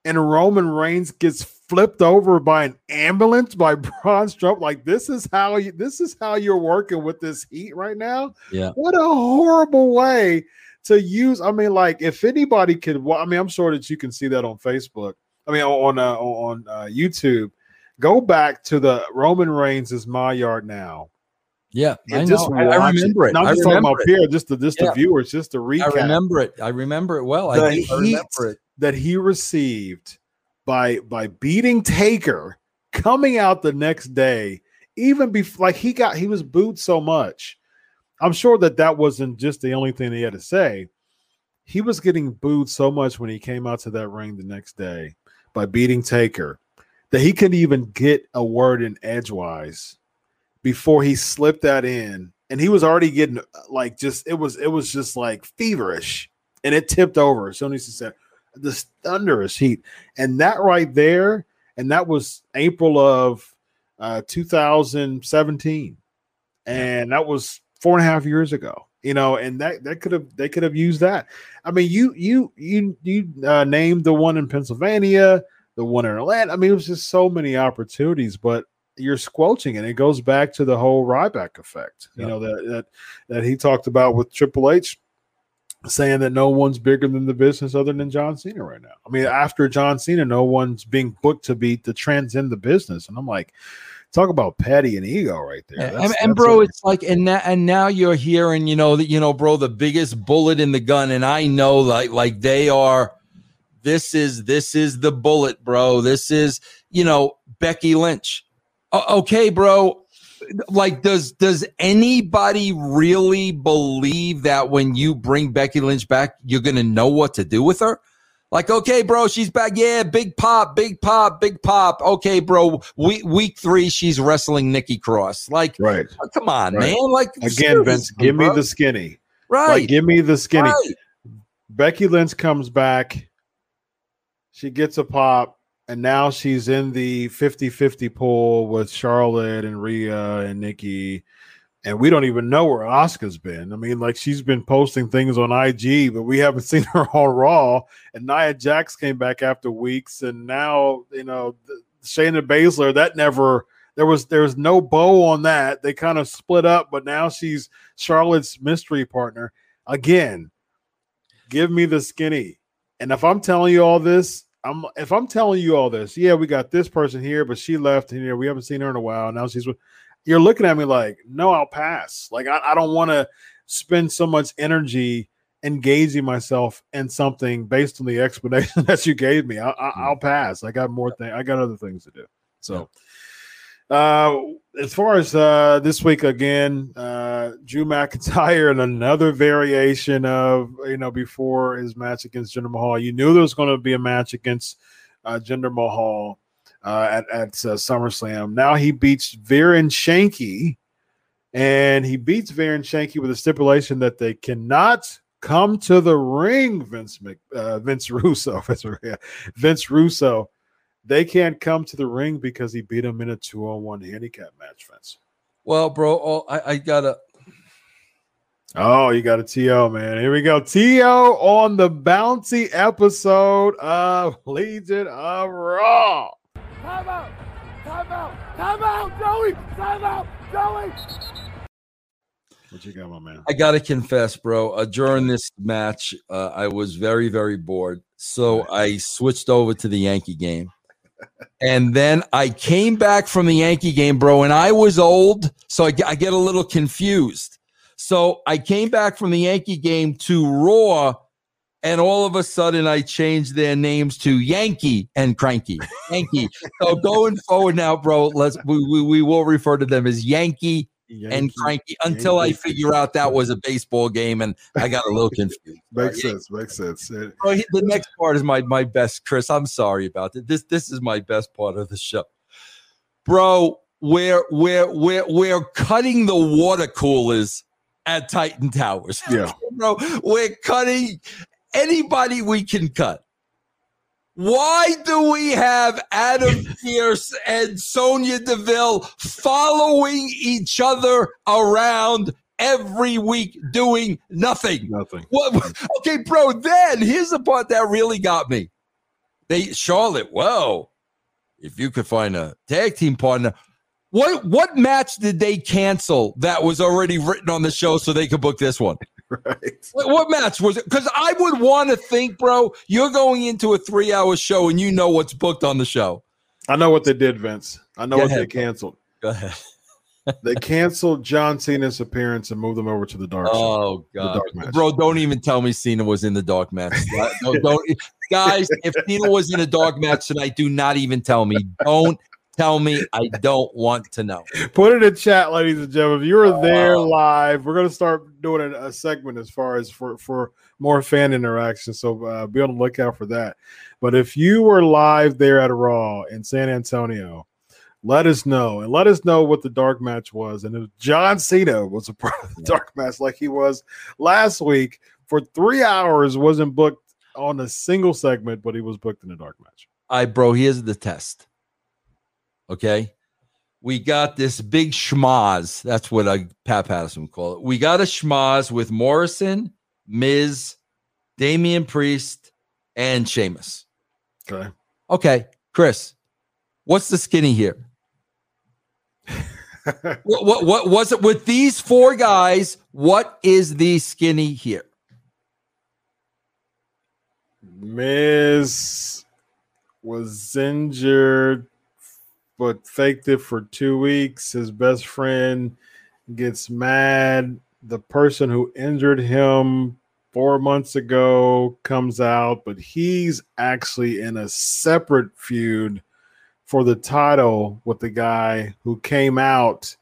Speaker 2: and Roman Reigns gets flipped over by an ambulance by Braun Strowman. Like, this is how you this is how you're working with this heat right now.
Speaker 3: Yeah.
Speaker 2: What a horrible way to use. I mean, like, if anybody could, well, I mean, I'm sure that you can see that on Facebook. I mean, on uh, on uh, YouTube. Go back to the Roman Reigns is my yard now.
Speaker 3: Yeah, I, know. I, I remember it.
Speaker 2: And I'm
Speaker 3: I
Speaker 2: just talking
Speaker 3: remember
Speaker 2: about
Speaker 3: it.
Speaker 2: Pierre, just the just
Speaker 3: Yeah.
Speaker 2: the viewers, just to recap
Speaker 3: I remember it. I remember it well.
Speaker 2: The
Speaker 3: I, do. I
Speaker 2: heat
Speaker 3: remember it.
Speaker 2: that he received by by beating Taker, coming out the next day, even before like he got he was booed so much. I'm sure that that wasn't just the only thing he had to say. He was getting booed so much when he came out to that ring the next day by beating Taker that he couldn't even get a word in edgewise before he slipped that in and he was already getting uh, like just it was it was just like feverish and it tipped over as soon as he said this thunderous heat. And that right there and that was april of uh 2017 and that was four and a half years ago you know and that that could have they could have used that. I mean you you you you uh, named the one in pennsylvania the one in atlanta. I mean it was just so many opportunities but you're squelching it. It goes back to the whole Ryback effect, you
Speaker 3: Yeah.
Speaker 2: know, that, that that he talked about with Triple H saying that no one's bigger than the business other than John Cena right now. I mean, after John Cena, no one's being booked to be to transcend the business. And I'm like, talk about petty and ego right there.
Speaker 3: And,
Speaker 2: That's-
Speaker 3: and
Speaker 2: that's
Speaker 3: bro, it's like, and now, and now you're hearing, you know, that you know, bro, the biggest bullet in the gun, and I know, like, like they are. This is this is the bullet, bro. This is, you know, Becky Lynch. O- okay, bro. Like, does does anybody really believe that when you bring Becky Lynch back, you're gonna know what to do with her? Like, okay, bro, she's back. Yeah, big pop, big pop, big pop. Okay, bro. Week week three, she's wrestling Nikki Cross. Like,
Speaker 2: right.
Speaker 3: Oh, come on,
Speaker 2: Right.
Speaker 3: man. Like
Speaker 2: Again, Vince, give me the skinny.
Speaker 3: right.
Speaker 2: Like, give me the skinny.
Speaker 3: right.
Speaker 2: Becky Lynch comes back. She gets a pop, and now she's in the 50 50 pool with Charlotte and Rhea and Nikki. And we don't even know where Asuka's been. I mean, like she's been posting things on IG, but we haven't seen her on Raw. And Nia Jax came back after weeks, and now you know Shayna Baszler. That never there was there was no bow on that. They kind of split up, but now she's Charlotte's mystery partner again give me the skinny. And if I'm telling you all this, I'm if I'm telling you all this, yeah, we got this person here, but she left and here we haven't seen her in a while. Now she's with you're looking at me like, no, I'll pass. Like I, I don't want to spend so much energy engaging myself in something based on the explanation that you gave me. I, I, hmm. will pass. I got more things. I got other things to do. So, uh, as far as uh, this week again, uh, Drew McIntyre and another variation of you know before his match against Jinder Mahal. You knew there was going to be a match against uh, Jinder Mahal uh, at at uh, SummerSlam. Now he beats Veer and Shanky, and he beats Veer and Shanky with a stipulation that they cannot come to the ring. Vince Mc, uh, Vince Russo, Vince Russo, they can't come to the ring because he beat him in a two on one handicap match. Vince.
Speaker 3: Well, bro, oh, I, I gotta.
Speaker 2: Oh, you got a TO, man. Here we go. TO on the bouncy episode of Legion of Raw. Time out! Time out! Time out, Joey! Time out, Joey! What you got, my man?
Speaker 3: I gotta confess, bro. Uh, during this match, uh, I was very, very bored, so I switched over to the Yankee game, and then I came back from the Yankee game, bro, and I was old, so I, I get a little confused. So I came back from the Yankee game to Raw and all of a sudden I changed their names to Yankee and Cranky. Yankee. so going forward now, bro, let's we, we, we will refer to them as Yankee, Yankee and Cranky until Yankee. I figure out that was a baseball game and I got a little confused.
Speaker 2: makes right? sense. Makes sense.
Speaker 3: The next part is my my best, Chris. I'm sorry about it. This this is my best part of the show, bro. We're we're we're we're cutting the water coolers at Titan Towers.
Speaker 2: Yeah,
Speaker 3: bro. We're cutting anybody we can cut. Why do we have Adam Pearce and Sonya Deville following each other around every week doing nothing?
Speaker 2: Nothing.
Speaker 3: What, okay, bro. Then here's the part that really got me. They Charlotte. Whoa! If you could find a tag team partner, what what match did they cancel that was already written on the show so they could book this one? Right. What, what match was it? Because I would want to think, bro, you're going into a three hour show and you know what's booked on the show.
Speaker 2: I know what they did, Vince. I know
Speaker 3: Go
Speaker 2: what
Speaker 3: ahead,
Speaker 2: they canceled.
Speaker 3: Go ahead.
Speaker 2: they canceled John Cena's appearance and moved him over to the dark.
Speaker 3: Oh god, bro! Don't even tell me Cena was in the dark match. no, don't, guys. If Cena was in a dark match tonight, do not even tell me. Don't tell me. I don't want to know.
Speaker 2: Put it in chat, ladies and gentlemen. If you were there live, we're gonna start doing a, a, segment as far as for for more fan interaction. So uh, be on the lookout for that. But if you were live there at Raw in San Antonio, let us know and let us know what the dark match was. And if John Cena was a part of the dark match like he was last week for three hours, wasn't booked on a single segment, but he was booked in a dark match.
Speaker 3: I bro, here's the test. Okay. We got this big schmaz. That's what I, Pat Patterson would call it. We got a schmaz with Morrison, Miz, Damian Priest, and Sheamus.
Speaker 2: Okay.
Speaker 3: Okay. Chris, what's the skinny here? what, what, what was it with these four guys? What is the skinny here?
Speaker 2: Miz was injured but faked it for two weeks. His best friend gets mad. The person who injured him four months ago comes out, but he's actually in a separate feud for the title with the guy who came out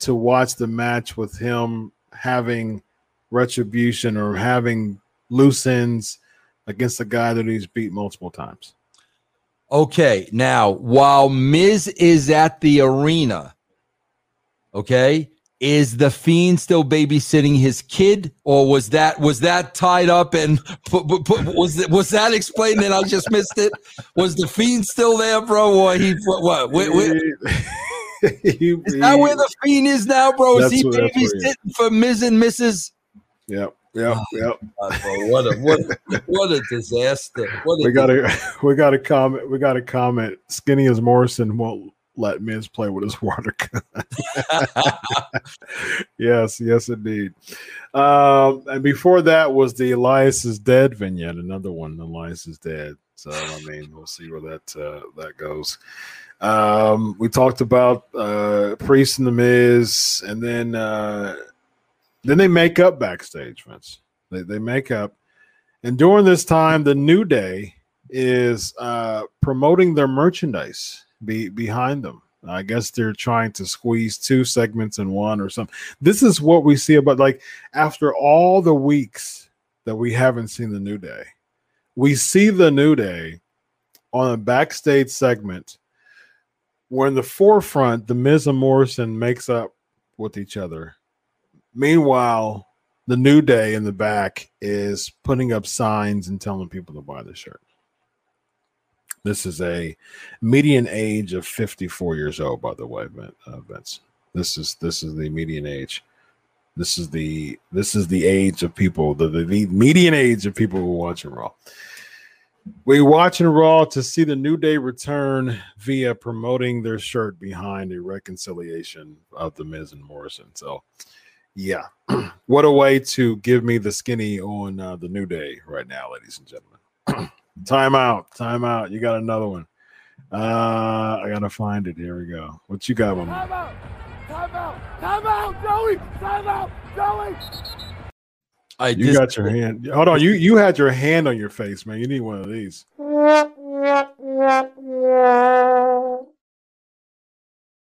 Speaker 2: to watch the match with him having retribution or having loose ends against a guy that he's beat multiple times.
Speaker 3: Okay, now while Miz is at the arena, okay, is the fiend still babysitting his kid, or was that was that tied up and was was that explained and I just missed it? Was the fiend still there, bro, or he what? Wait, wait. is that where the fiend is now, bro? Is he babysitting for Miz and Mrs.
Speaker 2: Yep. Yeah, yeah.
Speaker 3: what a what a, what a disaster! What
Speaker 2: a we got a we got a comment. We got a comment. Skinny as Morrison won't let Miz play with his water gun. yes, yes, indeed. Um, and before that was the Elias is dead vignette. Another one. Elias is dead. So I mean, we'll see where that uh, that goes. Um, we talked about uh, Priest and the Miz, and then uh, then they make up backstage, Vince. They they make up, and during this time, the New Day is uh, promoting their merchandise be, behind them. I guess they're trying to squeeze two segments in one or something. This is what we see about like after all the weeks that we haven't seen the New Day, we see the New Day on a backstage segment where in the forefront, the Miz and Morrison makes up with each other. Meanwhile, the New Day in the back is putting up signs and telling people to buy the shirt. This is a median age of 54 years old, by the way, uh, Vince. This is this is the median age. This is the this is the age of people, the, the, median age of people who watching Raw. We watching Raw to see the New Day return via promoting their shirt behind a reconciliation of the Miz and Morrison. So, yeah, what a way to give me the skinny on uh, the New Day right now, ladies and gentlemen. time out, time out. You got another one. Uh, I gotta find it. Here we go. What you got, one? Time out, time out, time out, Joey, time out, Joey. I you just, got your hand. Hold on, you you had your hand on your face, man. You need one of these.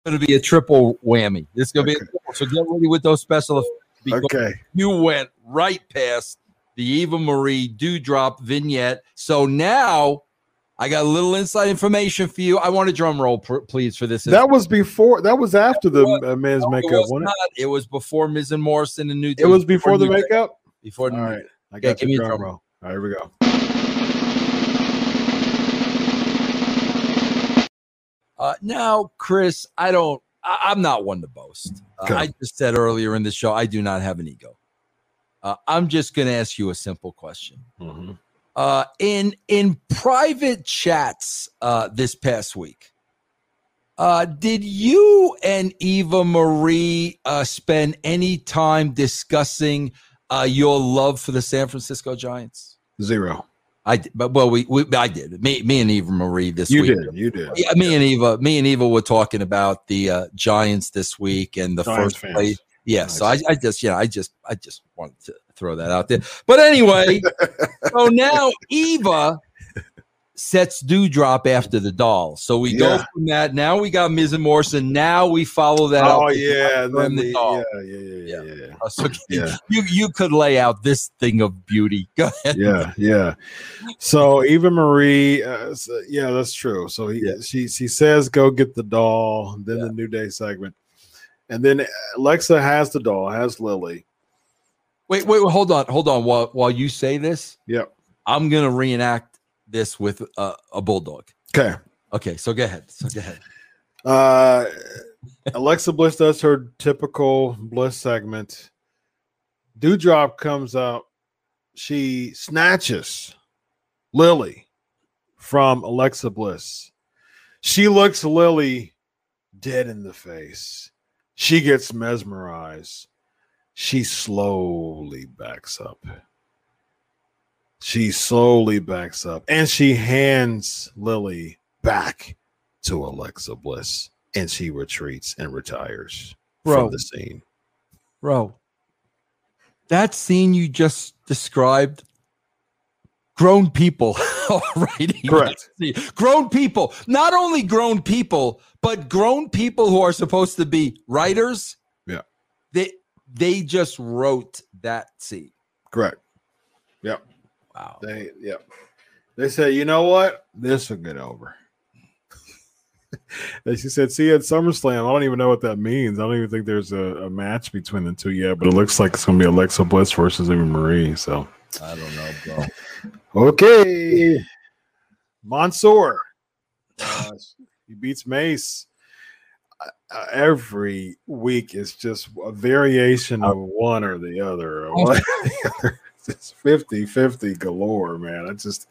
Speaker 3: Going to be a triple whammy. This is going to okay. be a triple. So get ready with those special. effects.
Speaker 2: Okay.
Speaker 3: You went right past the Eva Marie Doudrop vignette. So now I got a little inside information for you. I want a drum roll, pr- please, for this.
Speaker 2: That was before. That was after the Miz no, makeup. It was, not.
Speaker 3: It? it was before Miz and Morrison and New.
Speaker 2: It was before, before the makeup.
Speaker 3: Before.
Speaker 2: All right, I got yeah, the drum, drum roll. All right, here we go.
Speaker 3: Uh, now, Chris, I don't. I, am not one to boast. Uh, I just said earlier in the show, I do not have an ego. Uh, I'm just going to ask you a simple question. Mm-hmm. Uh, in in private chats uh, this past week, uh, did you and Eva Marie uh, spend any time discussing uh, your love for the San Francisco Giants?
Speaker 2: Zero.
Speaker 3: I but well we, we I did me me and Eva Marie this
Speaker 2: you
Speaker 3: week.
Speaker 2: You did you did
Speaker 3: yeah me yeah. and Eva me and Eva were talking about the uh, Giants this week and the Giants first play yeah, so I, I just, yeah, I just, I just wanted to throw that out there. But anyway, so now Eva sets Doudrop after the doll. So we yeah. go from that. Now we got Miz and Morrison. Now we follow that.
Speaker 2: Oh yeah, then the, the yeah, yeah, yeah, yeah, yeah.
Speaker 3: So yeah. you you could lay out this thing of beauty. Go ahead.
Speaker 2: Yeah, yeah. So Eva Marie, uh, so, yeah, that's true. So he, yeah. she she says go get the doll. Then yeah. the New Day segment. And then Alexa has the doll, has Lily.
Speaker 3: Wait, wait, wait hold on, hold on. While while you say this,
Speaker 2: yep,
Speaker 3: I'm gonna reenact this with a, a bulldog.
Speaker 2: Okay.
Speaker 3: Okay, so go ahead. So go ahead.
Speaker 2: Uh, Alexa Bliss does her typical Bliss segment. Doudrop comes out. She snatches Lily from Alexa Bliss. She looks Lily dead in the face. She gets mesmerized. She slowly backs up. She slowly backs up and she hands Lily back to Alexa Bliss and she retreats and retires bro, from the scene.
Speaker 3: Bro, that scene you just described, grown people already.
Speaker 2: Correct.
Speaker 3: Grown people, not only grown people, but grown people who are supposed to be writers,
Speaker 2: yeah,
Speaker 3: they they just wrote that scene.
Speaker 2: Correct. Yep.
Speaker 3: Wow.
Speaker 2: They yep. They said, you know what? This will get over. and she said, see you at SummerSlam. I don't even know what that means. I don't even think there's a, a match between the two yet, but it looks like it's gonna be Alexa Bliss versus Eva Marie. So
Speaker 3: I don't know, bro.
Speaker 2: okay. Mansoor. Uh, he beats Mace. Uh, every week is just a variation of one or the other. It's 50 50 galore, man. I just,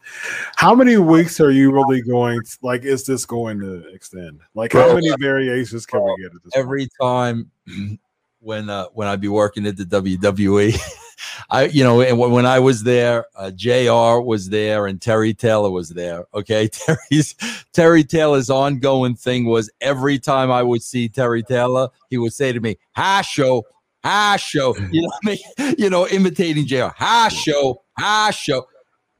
Speaker 2: how many weeks are you really going? To, like, is this going to extend? Like, how many variations can we get at this
Speaker 3: Every point? time when uh when I'd be working at the WWE I, you know, and when I was there, uh, Jr. was there, and Terry Taylor was there. Okay, Terry's Terry Taylor's ongoing thing was every time I would see Terry Taylor, he would say to me, "Ha ha show," you know, I mean, you know, imitating Jr. Ha show, ha show,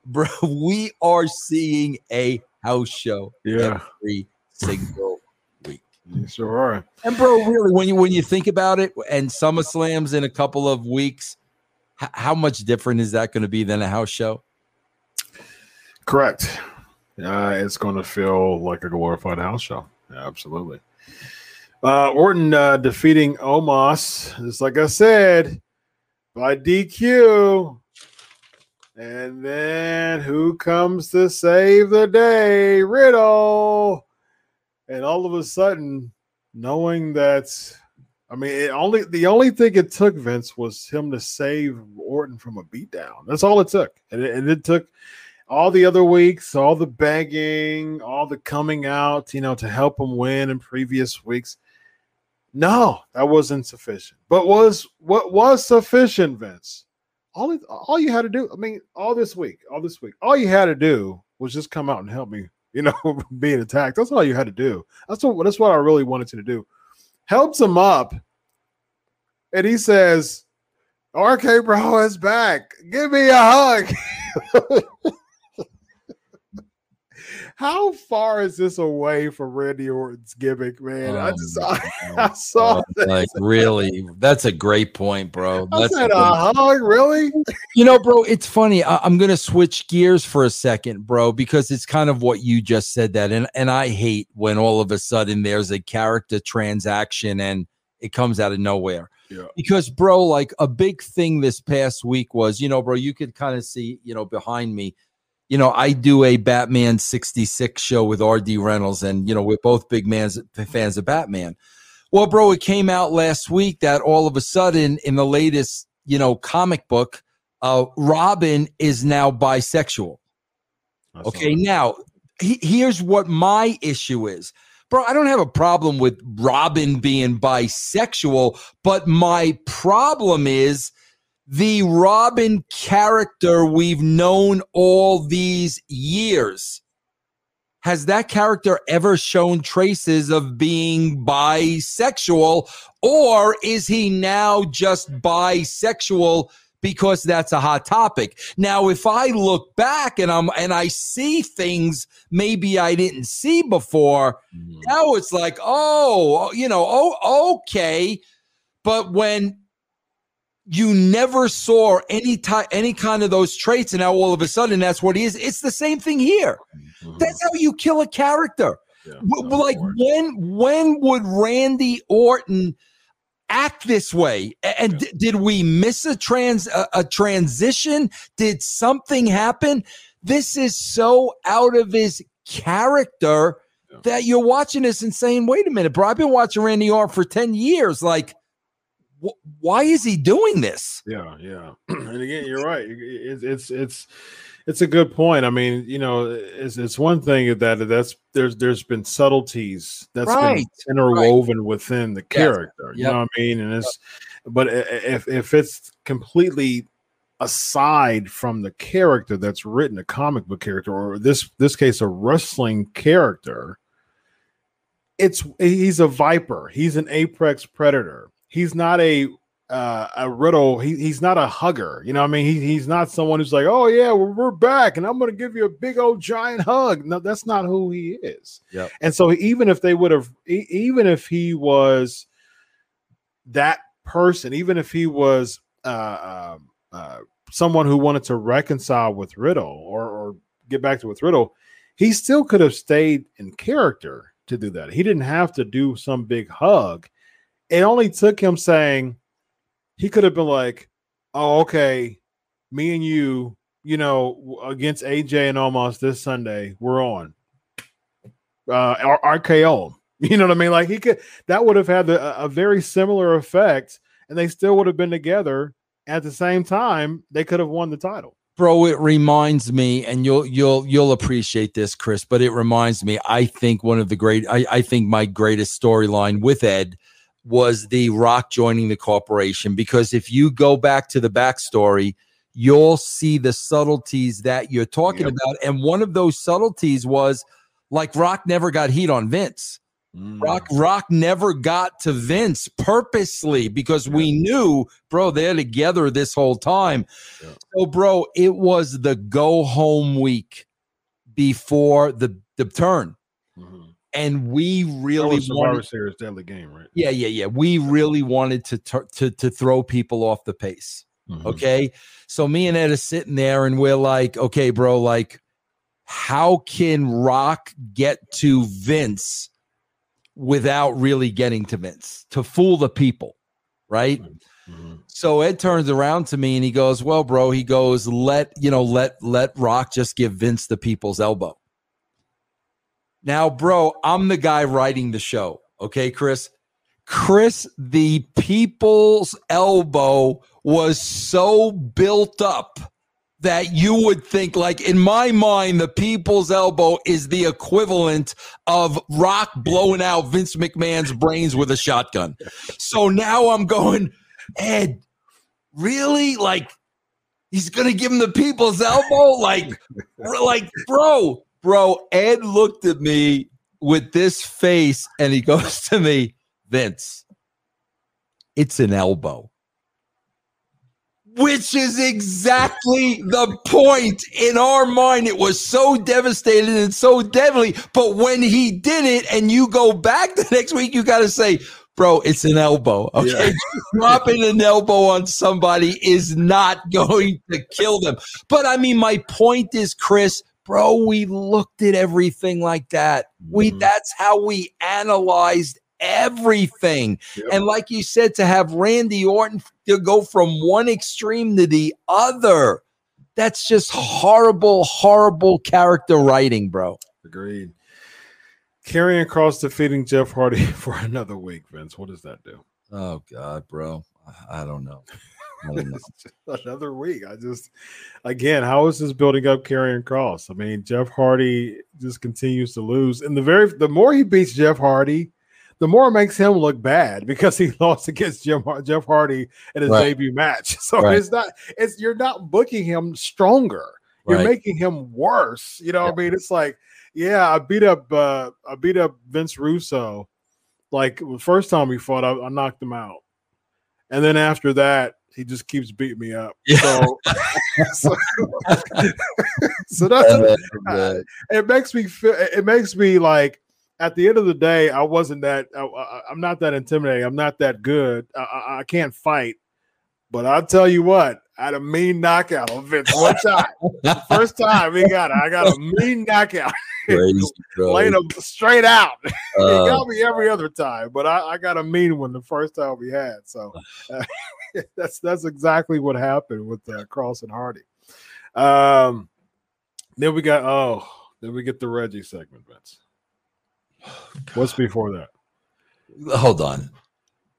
Speaker 3: bro. We are seeing a house show
Speaker 2: Yeah.
Speaker 3: every single week.
Speaker 2: You sure are.
Speaker 3: And bro, really, when you when you think about it, and SummerSlam's in a couple of weeks, h- how much different is that going to be than a house show?
Speaker 2: Correct. Uh, it's going to feel like a glorified house show. Yeah, absolutely. Uh, Orton uh, defeating Omos, just like I said, by DQ. And then who comes to save the day? Riddle. And all of a sudden, knowing that, I mean, only the only thing it took Vince was him to save Orton from a beatdown. That's all it took, and it, and it took all the other weeks, all the begging, all the coming out, you know, to help him win in previous weeks. No, that wasn't sufficient. But was what was sufficient, Vince? All all you had to do, I mean, all this week, all this week, all you had to do was just come out and help me, you know, being attacked. That's all you had to do. That's what that's what I really wanted you to do. Helps him up, and he says, RK Bro is back. Give me a hug. How far is this away from Randy Orton's gimmick, man? I
Speaker 3: Oh
Speaker 2: just
Speaker 3: my
Speaker 2: I,
Speaker 3: God.
Speaker 2: saw
Speaker 3: Uh,
Speaker 2: this.
Speaker 3: like really, that's a great point, bro.
Speaker 2: I
Speaker 3: That's a
Speaker 2: said
Speaker 3: good-
Speaker 2: a hug, really?
Speaker 3: you know, bro, it's funny. I, I'm gonna switch gears for a second, bro, because it's kind of what you just said that, and and I hate when all of a sudden there's a character transaction and it comes out of nowhere.
Speaker 2: Yeah.
Speaker 3: Because, bro, like a big thing this past week was, you know, bro, you could kind of see, you know, behind me. You know, I do a Batman 66 show with RD Reynolds, and you know, we're both big mans, fans of Batman. Well, bro, it came out last week that all of a sudden in the latest, you know, comic book, uh, Robin is now bisexual.
Speaker 2: Saw
Speaker 3: Okay,
Speaker 2: that.
Speaker 3: now he, here's what my issue is. Bro, I don't have a problem with Robin being bisexual, but my problem is the Robin character we've known all these years. Has that character ever shown traces of being bisexual, or is he now just bisexual because that's a hot topic. Now, if I look back and I'm and I see things maybe I didn't see before,
Speaker 2: Mhm.
Speaker 3: now it's like, oh, you know, oh, okay. But when you never saw any type any kind of those traits, and now all of a sudden that's what he is, it's the same thing here.
Speaker 2: Mhm.
Speaker 3: That's how you kill a character.
Speaker 2: Yeah, no,
Speaker 3: like when when would Randy Orton act this way? And
Speaker 2: Yeah.
Speaker 3: d- did we miss a trans a, a transition? Did something happen? This is so out of his character
Speaker 2: Yeah.
Speaker 3: that you're watching this and saying, "Wait a minute, bro! I've been watching Randy Orton for ten years. Like, why is he doing this?"
Speaker 2: Yeah, yeah. and again, you're right. It's it's it's it's a good point. I mean, you know, it's it's one thing that that's there's there's been subtleties that's
Speaker 3: Right,
Speaker 2: been interwoven within the character. You
Speaker 3: Yep.
Speaker 2: know what I mean? And it's but i- i- if if it's completely aside from the character that's written, a comic book character, or this this case, a wrestling character, it's he's a viper. He's an apex predator. He's not a uh, a riddle. He, he's not a hugger. You know, what I mean, he, he's not someone who's like, oh yeah, we're, we're back, and I'm going to give you a big old giant hug. No, that's not who he is.
Speaker 3: Yep.
Speaker 2: And so even if they would have, even if he was that person, even if he was uh, um, uh, someone who wanted to reconcile with Riddle or, or get back to with Riddle, he still could have stayed in character to do that. He didn't have to do some big hug. It only took him saying he could have been like, "Oh, okay, me and you, you know, against AJ and Omos this Sunday, we're on." Uh, RKO. You know what I mean? Like he could that would have had a, very similar effect, and they still would have been together at the same time. They could have won the title.
Speaker 3: bro it reminds me and you'll you'll you'll appreciate this chris but it reminds me i think one of the great i, I think my greatest storyline with ed was the Rock joining the corporation because if you go back to the backstory, you'll see the subtleties that you're talking yep. about. And one of those subtleties was like Rock never got heat on Vince. Mm. Rock Rock never got to Vince purposely because yeah. we knew, bro, they're together this whole time. Yeah. So, bro, it was the go home week before the the turn. Mm-hmm. And we really
Speaker 2: wanted Series deadly game, right?
Speaker 3: Yeah, yeah, yeah. We really wanted to to to throw people off the pace. Mm-hmm. Okay. So me and Ed are sitting there and we're like, okay, bro, like, how can Rock get to Vince without really getting to Vince to fool the people, right? Mm-hmm. So Ed turns around to me and he goes, "Well, bro," he goes, "Let you know, let let Rock just give Vince the people's elbow." Now, bro, I'm the guy writing the show. Okay, Chris. Chris, the people's elbow was so built up that you would think like in my mind the people's elbow is the equivalent of rock blowing out vince mcmahon's brains with a shotgun so now i'm going ed really like he's gonna give him the people's elbow like like bro bro ed looked at me with this face and he goes to me vince it's an elbow which is exactly the point in our mind. It was so devastating and so deadly. But when he did it, and you go back the next week, you got to say, bro, it's an elbow. Okay. Yeah. Dropping an elbow on somebody is not going to kill them. But I mean, my point is, Chris, bro, we looked at everything like that. We mm-hmm. that's how we analyzed everything. Yep. And like you said, to have Randy Orton to go from one extreme to the other, that's just horrible, horrible character writing, bro.
Speaker 2: Agreed. Karrion Kross defeating Jeff Hardy for another week, Vince. What does that do?
Speaker 3: Oh God, bro. I don't know.
Speaker 2: another week. I just again, how is this building up Karrion Kross? I mean, Jeff Hardy just continues to lose. And the very the more he beats Jeff Hardy, the more it makes him look bad because he lost against Jim, Jeff Hardy in his right. debut match. So right. it's not it's you're not booking him stronger. You're right. making him worse. You know, yeah. I mean, it's like, yeah, I beat up uh I beat up Vince Russo. Like the first time we fought, I, I knocked him out. And then after that, he just keeps beating me up. Yeah. So, so, so that's it makes me feel it makes me like at the end of the day, I wasn't that. I, am not that intimidating. I'm not that good. I, I, I, can't fight. But I'll tell you what, I had a mean knockout on Vince one time. First time he got it, I got a mean knockout. Laid him straight out. Uh, he got me every other time, but I, I, got a mean one the first time we had. So uh, that's that's exactly what happened with uh, Kross and Hardy. Um, then we got oh, then we get the Reggie segment, Vince. What's before that?
Speaker 3: Hold on.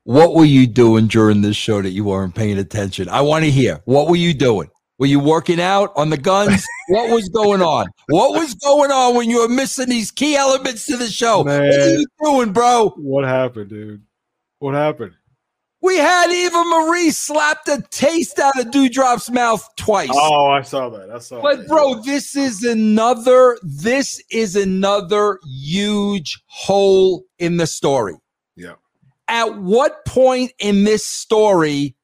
Speaker 3: What were you doing during this show that you weren't paying attention? I want to hear. What were you doing? Were you working out on the guns? what was going on? What was going on when you were missing these key elements to the show? Man, what are you doing, bro?
Speaker 2: What happened, dude? What happened?
Speaker 3: We had Eva Marie slap the taste out of Doudrop's mouth twice.
Speaker 2: Oh, I saw that. I saw
Speaker 3: but
Speaker 2: that.
Speaker 3: bro, this is another, this is another huge hole in the story.
Speaker 2: Yeah.
Speaker 3: At what point in this story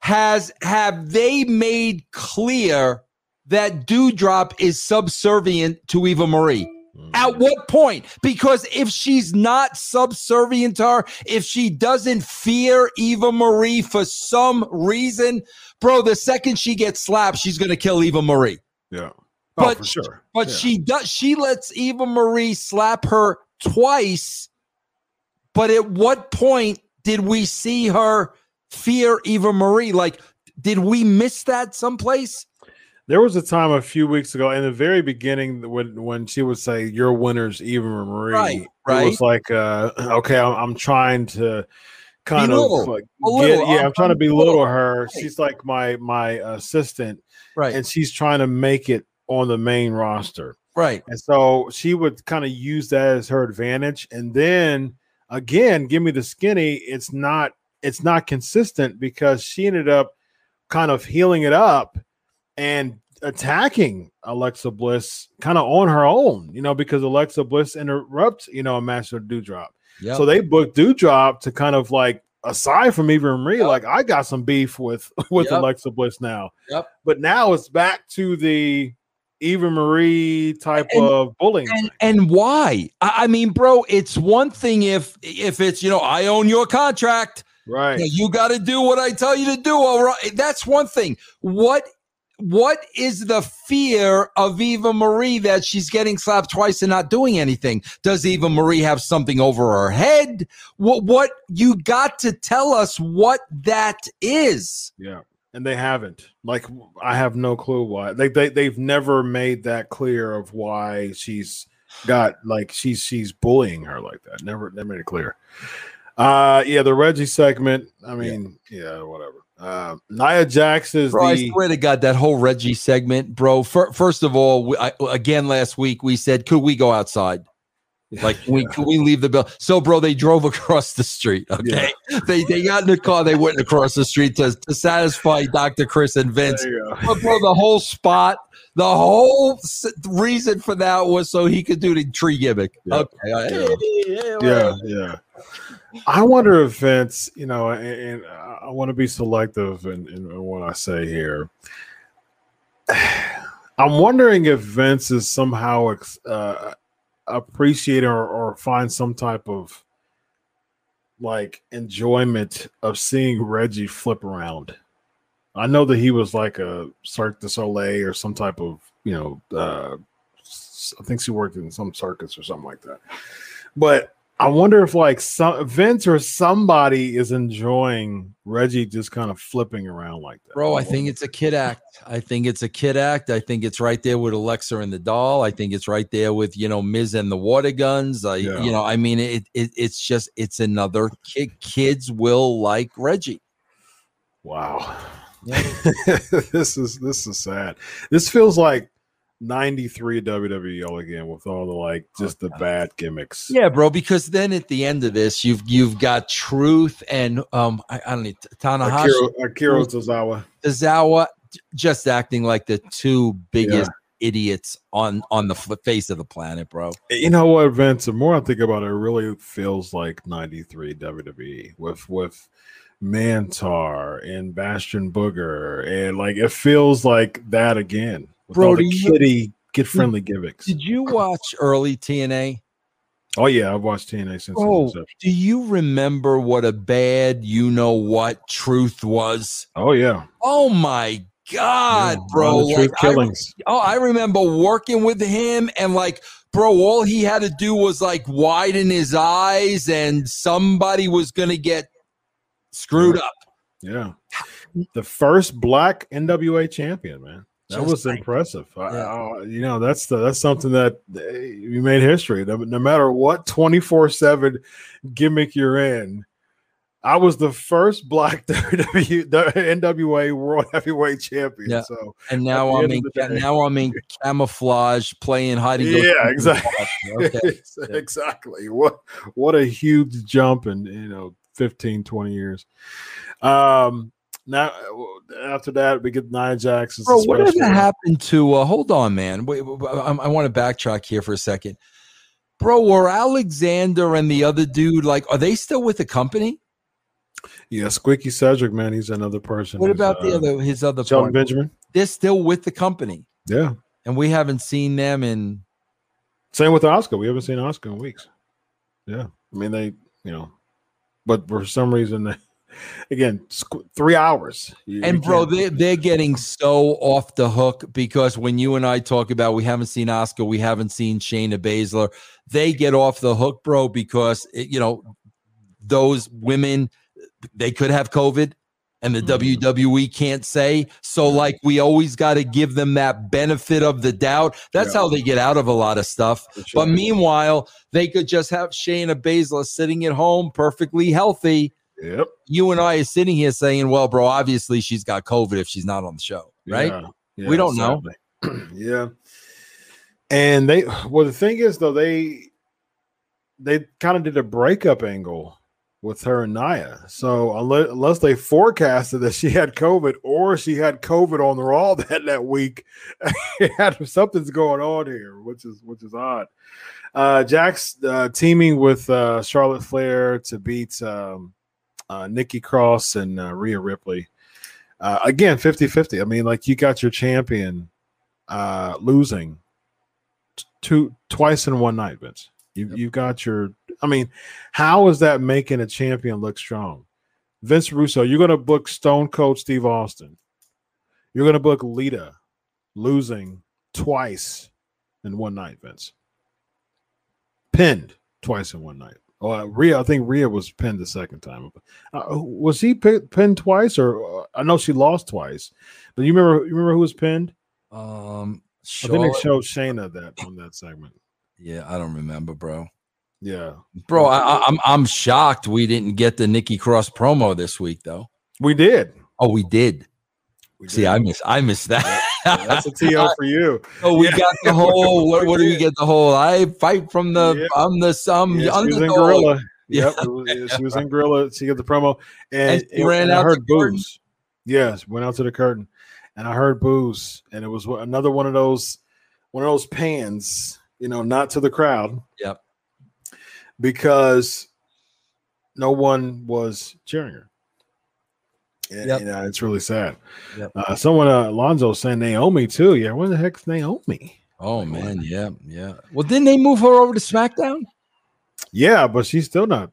Speaker 3: has have they made clear that Doudrop is subservient to Eva Marie? Hmm. At what point? Because if she's not subservient to her, if she doesn't fear Eva Marie for some reason, bro, the second she gets slapped, she's gonna kill Eva Marie.
Speaker 2: Yeah. Oh,
Speaker 3: but
Speaker 2: for sure.
Speaker 3: But
Speaker 2: yeah.
Speaker 3: she does she lets Eva Marie slap her twice. But at what point did we see her fear Eva Marie? Like, did we miss that someplace?
Speaker 2: There was a time a few weeks ago in the very beginning when when she would say "Your winners, Eva Marie."
Speaker 3: Right, right.
Speaker 2: It was like, uh, okay, I'm, I'm trying to kind
Speaker 3: belittle.
Speaker 2: of like get, yeah, I'm trying to belittle her. She's like my my assistant,
Speaker 3: right?
Speaker 2: And she's trying to make it on the main roster,
Speaker 3: right?
Speaker 2: And so she would kind of use that as her advantage, and then again, give me the skinny. It's not it's not consistent because she ended up kind of healing it up and attacking Alexa Bliss kind of on her own, you know, because Alexa Bliss interrupts, you know, a match with Doudrop. Yep. So they booked Doudrop to kind of like aside from Eva Marie, yep. like I got some beef with with yep. Alexa Bliss now.
Speaker 3: Yep.
Speaker 2: But now it's back to the Eva Marie type and, of bullying.
Speaker 3: And, and why? I, I, mean, bro, it's one thing if if it's you know I own your contract.
Speaker 2: Right.
Speaker 3: You, know, you got to do what I tell you to do. All right. That's one thing. What what is the fear of Eva Marie that she's getting slapped twice and not doing anything? Does Eva Marie have something over her head? What what you got to tell us what that is.
Speaker 2: Yeah. And they haven't. Like I have no clue why. They they they've never made that clear of why she's got like she's she's bullying her like that. Never never made it clear. Uh yeah, the Reggie segment, I mean, yeah, yeah whatever. Uh, Nia Jax is
Speaker 3: bro,
Speaker 2: the.
Speaker 3: I swear to God, that whole Reggie segment, bro. For, first of all, we, I, again last week we said, could we go outside? Like, yeah. we can we leave the bill? So, bro, they drove across the street. Okay, yeah. they they got in the car. They went across the street to, to satisfy Doctor Chris and Vince. But bro, the whole spot, the whole reason for that was so he could do the tree gimmick.
Speaker 2: Yeah.
Speaker 3: Okay,
Speaker 2: yeah, yeah, yeah. I wonder if Vince, you know, and, and I want to be selective in, in, what I say here. I'm wondering if Vince is somehow uh, appreciate or, or find some type of like enjoyment of seeing Reggie flip around. I know that he was like a Cirque du Soleil or some type of, you know, uh, I think she worked in some circus or something like that. But I wonder if like some Vince or somebody is enjoying Reggie just kind of flipping around like that.
Speaker 3: Bro, I think it's a kid act. I think it's a kid act. I think it's right there with Alexa and the doll. I think it's right there with you know Miz and the water guns. I yeah. you know, I mean it, it it's just it's another kid. Kids will like Reggie.
Speaker 2: Wow. Yeah. this is this is sad. This feels like 93 WWE all again with all the like just the bad gimmicks.
Speaker 3: Yeah, bro. Because then at the end of this, you've you've got Truth and um I, I don't know Tanahashi,
Speaker 2: Akira, Akira Tozawa,
Speaker 3: Tozawa, just acting like the two biggest yeah. idiots on on the face of the planet, bro.
Speaker 2: You know what, Vince? The more I think about it, it really feels like 93 WWE with with Mantaur and Bastion Booger, and like it feels like that again Bro, the kitty get friendly gimmicks.
Speaker 3: Did you watch early TNA?
Speaker 2: Oh yeah, I've watched TNA since.
Speaker 3: Oh, do you remember what a bad you know what truth was?
Speaker 2: Oh yeah.
Speaker 3: Oh my god, yeah, bro!
Speaker 2: Like, truth killings.
Speaker 3: I, oh, I remember working with him and like, bro, all he had to do was like widen his eyes, and somebody was gonna get screwed
Speaker 2: yeah.
Speaker 3: up.
Speaker 2: Yeah, the first black NWA champion, man. That was like, impressive. Yeah. I, I, you know, that's the, that's something that you made history. No, no matter what twenty four seven gimmick you're in, I was the first Black WWE, NWA World Heavyweight Champion. Yeah. So,
Speaker 3: and now I'm in now I'm in camouflage playing hiding.
Speaker 2: Yeah, exactly. Okay. exactly. What what a huge jump in you know 15, 20 years. Um, now uh, after that we get Nia Jax.
Speaker 3: Bro, whatever happened to? Uh, hold on, man. Wait, I, I want to backtrack here for a second, bro. Were Alexander and the other dude like? Are they still with the company?
Speaker 2: Yeah, Squeaky Cedric, man, he's another person.
Speaker 3: What about uh, the other his other
Speaker 2: Shelton Benjamin?
Speaker 3: They're still with the company.
Speaker 2: Yeah,
Speaker 3: and we haven't seen them in.
Speaker 2: Same with Asuka. We haven't seen Asuka in weeks. Yeah, I mean they, you know, but for some reason they again three hours
Speaker 3: you, and bro they, they're getting so off the hook because when you and i talk about we haven't seen Asuka we haven't seen shayna baszler they get off the hook bro because it, you know those women they could have covid and the mm. WWE can't say. So, like, we always got to give them that benefit of the doubt. That's yeah. how they get out of a lot of stuff. Sure. But meanwhile, they could just have Shayna Baszler sitting at home perfectly healthy
Speaker 2: Yep.
Speaker 3: You and I are sitting here saying, well, bro, obviously she's got COVID if she's not on the show, right? Yeah, yeah, we don't
Speaker 2: know. yeah. And they, well, the thing is, though, they, they kind of did a breakup angle with her and Nia. So unless, unless they forecasted that she had COVID or she had COVID on the Raw that that week, something's going on here, which is which is odd. Uh, Jax uh, teaming with uh, Charlotte Flair to beat um, uh, Nikki Cross and uh, Rhea Ripley. Uh, again, 50 50. I mean, like you got your champion uh, losing two twice in one night, Vince. You, yep. You've got your, I mean, how is that making a champion look strong? Vince Russo, you're going to book Stone Cold Steve Austin. You're going to book Lita losing twice in one night, Vince. Pinned twice in one night. Oh, uh, Rhea, I think Rhea was pinned the second time. Uh, was he pinned twice, or uh, I know she lost twice? But you remember, you remember who was pinned?
Speaker 3: Um,
Speaker 2: Charlotte. I think they showed Shayna that on that segment.
Speaker 3: Yeah, I don't remember, bro.
Speaker 2: Yeah,
Speaker 3: bro, I, am I'm, I'm shocked we didn't get the Nikki Cross promo this week, though.
Speaker 2: We did.
Speaker 3: Oh, we did. We See. I miss I missed that.
Speaker 2: Yeah, that's a TO for you.
Speaker 3: Oh, we yeah. got the whole. What, what do we get? The whole. I fight from the. Yeah. I'm the some
Speaker 2: yeah, she was in gorilla. Yep, was, she was in gorilla. She got the promo, and, and it, ran and out. I heard booze. Yes, went out to the curtain, and I heard booze, and it was another one of those, one of those pans you know, not to the crowd.
Speaker 3: Yep.
Speaker 2: Because no one was cheering her. And, yep. You know, it's really sad. Yep. Uh, someone, uh, Alonzo, saying Naomi too. Yeah, where the heck's Naomi?
Speaker 3: Oh man, yeah, yeah. Well, didn't they move her over to SmackDown?
Speaker 2: Yeah, but she's still not.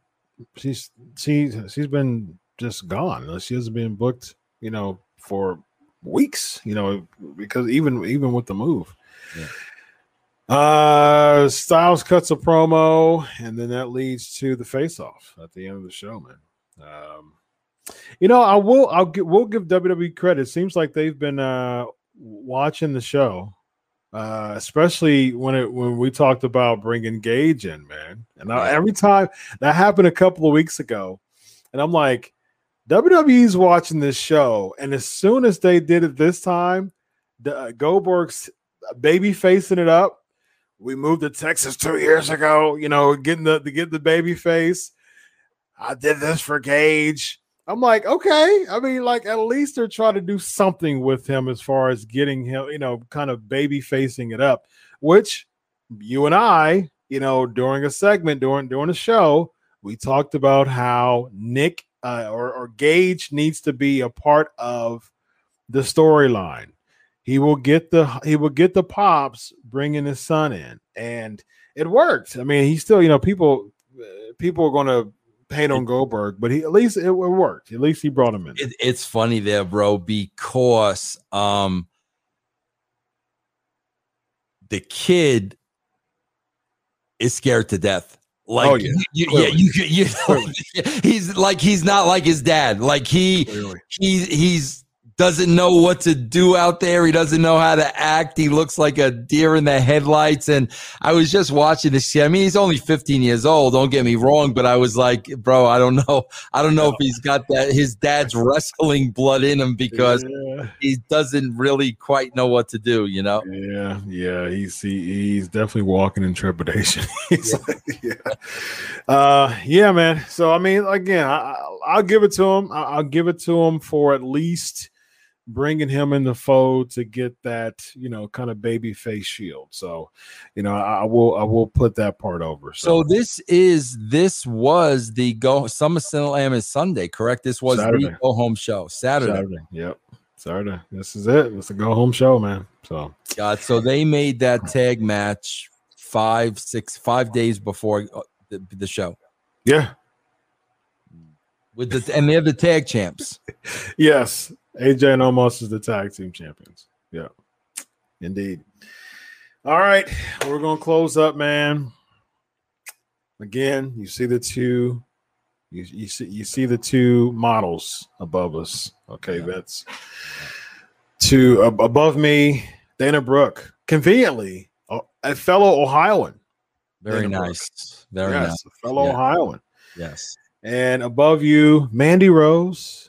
Speaker 2: She's she's she's been just gone. She hasn't been booked, you know, for weeks. You know, because even even with the move. Yeah. Uh, Styles cuts a promo, and then that leads to the face-off at the end of the show, man. Um, you know, I will. I'll give. We'll give WWE credit. It seems like they've been uh watching the show, uh, especially when it when we talked about bringing Gage in, man. And I, every time that happened a couple of weeks ago, and I'm like, WWE's watching this show, and as soon as they did it this time, the uh, Goldberg's baby facing it up we moved to Texas two years ago, you know, getting the to get the baby face. I did this for Gage. I'm like, okay. I mean, like at least they're trying to do something with him as far as getting him, you know, kind of baby facing it up, which you and I, you know, during a segment during during a show, we talked about how Nick uh, or, or Gage needs to be a part of the storyline he will get the he will get the pops bringing his son in, and it worked. I mean, he still, you know, people people are going to paint on Goldberg, but he at least it, worked. At least he brought him in.
Speaker 3: It, it's funny there, bro, because um the kid is scared to death. Like, oh, yeah, you, yeah, you, you, you he's like he's not like his dad. Like he, Clearly. he, he's doesn't know what to do out there. He doesn't know how to act. He looks like a deer in the headlights. And I was just watching this. I mean, he's only 15 years old. Don't get me wrong, but I was like, bro, I don't know. I don't know if he's got that his dad's wrestling blood in him because yeah. he doesn't really quite know what to do. You know?
Speaker 2: Yeah, yeah. He's he, he's definitely walking in trepidation. yeah. Like, yeah, uh, yeah, man. So I mean, again, I, will give it to him. I'll give it to him for at least bringing him in the fold to get that you know kind of baby face shield. So you know I, I, will i will put that part over
Speaker 3: so. so this is this was the go SummerSlam is sunday correct? This was saturday. the go home show saturday.
Speaker 2: saturday yep. Saturday this is it. It's a go home show man so.
Speaker 3: God so they made that tag match five six five days before uh, the, the show.
Speaker 2: Yeah.
Speaker 3: With the and they're the tag champs.
Speaker 2: Yes AJ and Omos is the tag team champions. Yeah, indeed. All right, we're gonna close up, man. Again, you see the two, you, you see you see the two models above us. Okay, yeah. that's to uh, above me, Dana Brooke, conveniently a fellow Ohioan.
Speaker 3: Very Dana nice. Brooke. Very
Speaker 2: yes,
Speaker 3: nice.
Speaker 2: A fellow yeah. Ohioan.
Speaker 3: Yes.
Speaker 2: And above you, Mandy Rose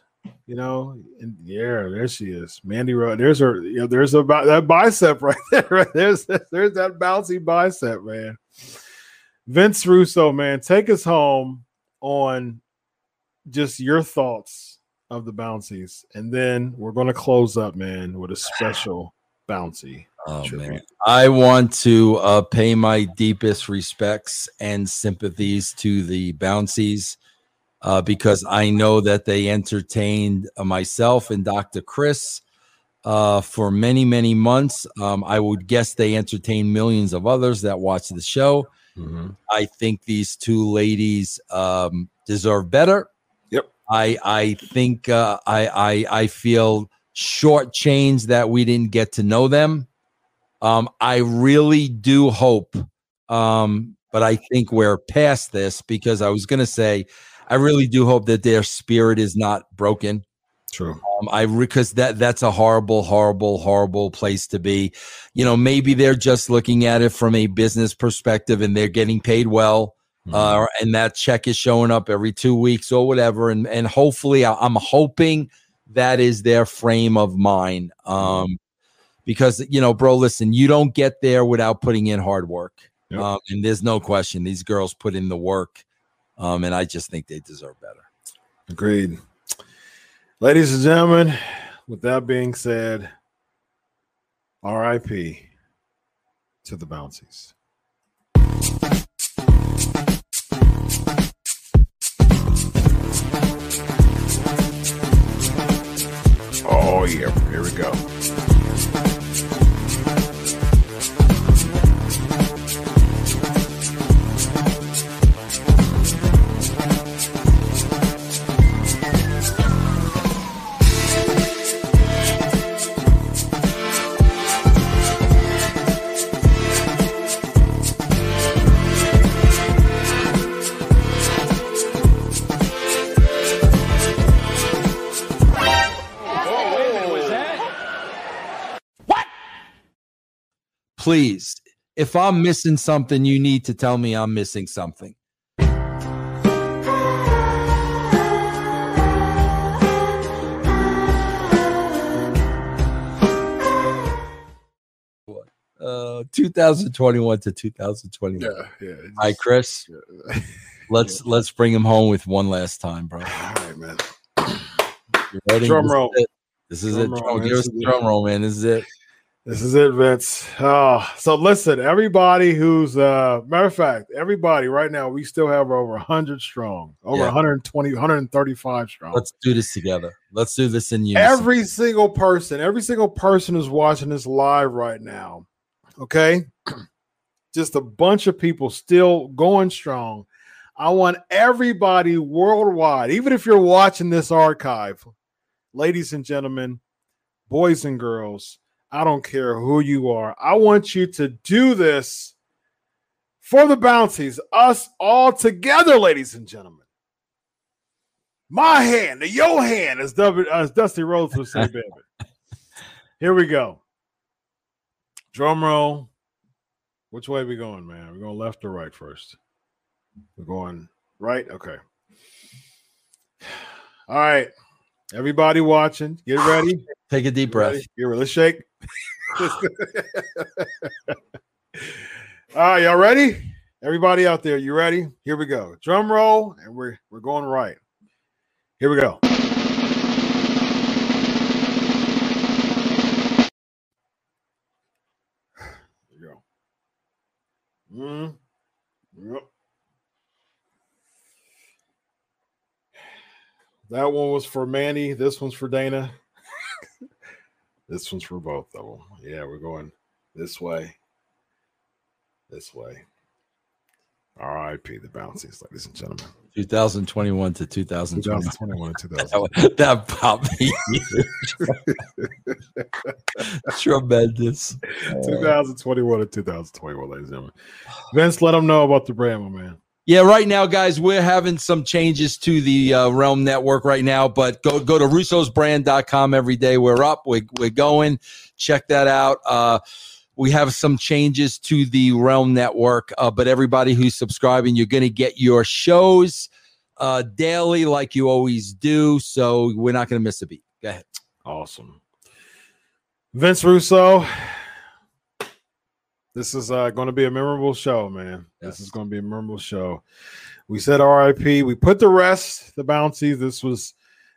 Speaker 2: you know, and yeah, there she is, Mandy Rose. There's her. You know, there's about that bicep right there. Right? There's there's that bouncy bicep, man. Vince Russo, man, take us home on just your thoughts of the bouncies, and then we're going to close up, man, with a special bouncy.
Speaker 3: Oh man, I want to uh, pay my deepest respects and sympathies to the bouncies uh, because I know that they entertained uh, myself and Dr. Chris uh, for many, many months. Um, I would guess they entertained millions of others that watch the show. Mm-hmm. I think these two ladies um, deserve better.
Speaker 2: Yep.
Speaker 3: I I think uh, I I I feel shortchanged that we didn't get to know them. Um, I really do hope, um, but I think we're past this because I was going to say, I really do hope that their spirit is not broken.
Speaker 2: True.
Speaker 3: Um, I because that that's a horrible, horrible, horrible place to be. You know, maybe they're just looking at it from a business perspective, and they're getting paid well, mm-hmm. uh, and that check is showing up every two weeks or whatever. And and hopefully, I'm hoping that is their frame of mind. Mm-hmm. Um, because you know, bro, listen, you don't get there without putting in hard work. Yep. Um, and there's no question these girls put in the work. Um, and I just think they deserve better.
Speaker 2: Agreed. Ladies and gentlemen, with that being said, RIP to the bouncies. Oh, yeah. Here we go.
Speaker 3: Please, if I'm missing something, you need to tell me I'm missing something. Uh, 2021 to 2021. Yeah, yeah. Hi, Chris. Yeah. let's yeah. let's bring him home with one last time, bro. All
Speaker 2: right, man.
Speaker 3: You ready? Drum roll. This is drum it. Roll, Give us the drum roll, man. This is it.
Speaker 2: This is it, Vince. Oh, so listen, everybody who's uh matter of fact, everybody right now, we still have over 100 strong, over yeah. 120, 135 strong.
Speaker 3: Let's do this together. Let's do this in
Speaker 2: unison. Every single person, every single person who's watching this live right now. Okay. Just a bunch of people still going strong. I want everybody worldwide, even if you're watching this archive, ladies and gentlemen, boys and girls I don't care who you are. I want you to do this for the bouncies, us all together, ladies and gentlemen. My hand, the your hand, as, w, as Dusty Rhodes would say, baby. Here we go. Drum roll. Which way we going, man? We're going left or right first? We're going right. Okay. All right. Everybody watching, get ready.
Speaker 3: Take a deep breath.
Speaker 2: Get ready. Let's shake. All right, y'all ready? Everybody out there, you ready? Here we go. Drum roll, and we're we're going right. Here we go. Go. Mm. Yep. That one was for Mandy. This one's for Dana. This one's for both of them. Yeah, we're going this way. This way. R.I.P. the bouncies, ladies and gentlemen.
Speaker 3: 2021 to 2021.
Speaker 2: 2021
Speaker 3: that, that popped me. Tremendous.
Speaker 2: 2021 to 2021, ladies and gentlemen. Vince, let them know about the brand, my man.
Speaker 3: Yeah, right now, guys, we're having some changes to the uh, Realm Network right now, but go go to russosbrand.com every day. We're up, we're, we're going. Check that out. Uh, we have some changes to the Realm Network, uh, but everybody who's subscribing, you're going to get your shows uh, daily like you always do. So we're not going to miss a beat. Go ahead.
Speaker 2: Awesome. Vince Russo, This is uh, going to be a memorable show, man. Yes. This is going to be a memorable show. We said RIP. We put the rest, the bouncy. This was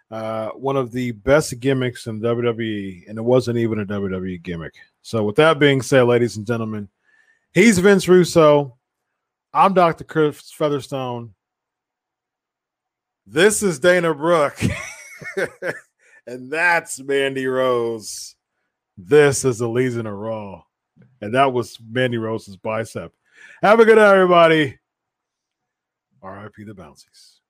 Speaker 2: uh, one of the best gimmicks in WWE, and it wasn't even a WWE gimmick. So, with that being said, ladies and gentlemen, he's Vince Russo. I'm Dr. Chris Featherstone. This is Dana Brooke. and that's Mandy Rose. This is the Legion of Raw. And that was Mandy Rose's bicep. Have a good night, everybody. RIP the Bouncies.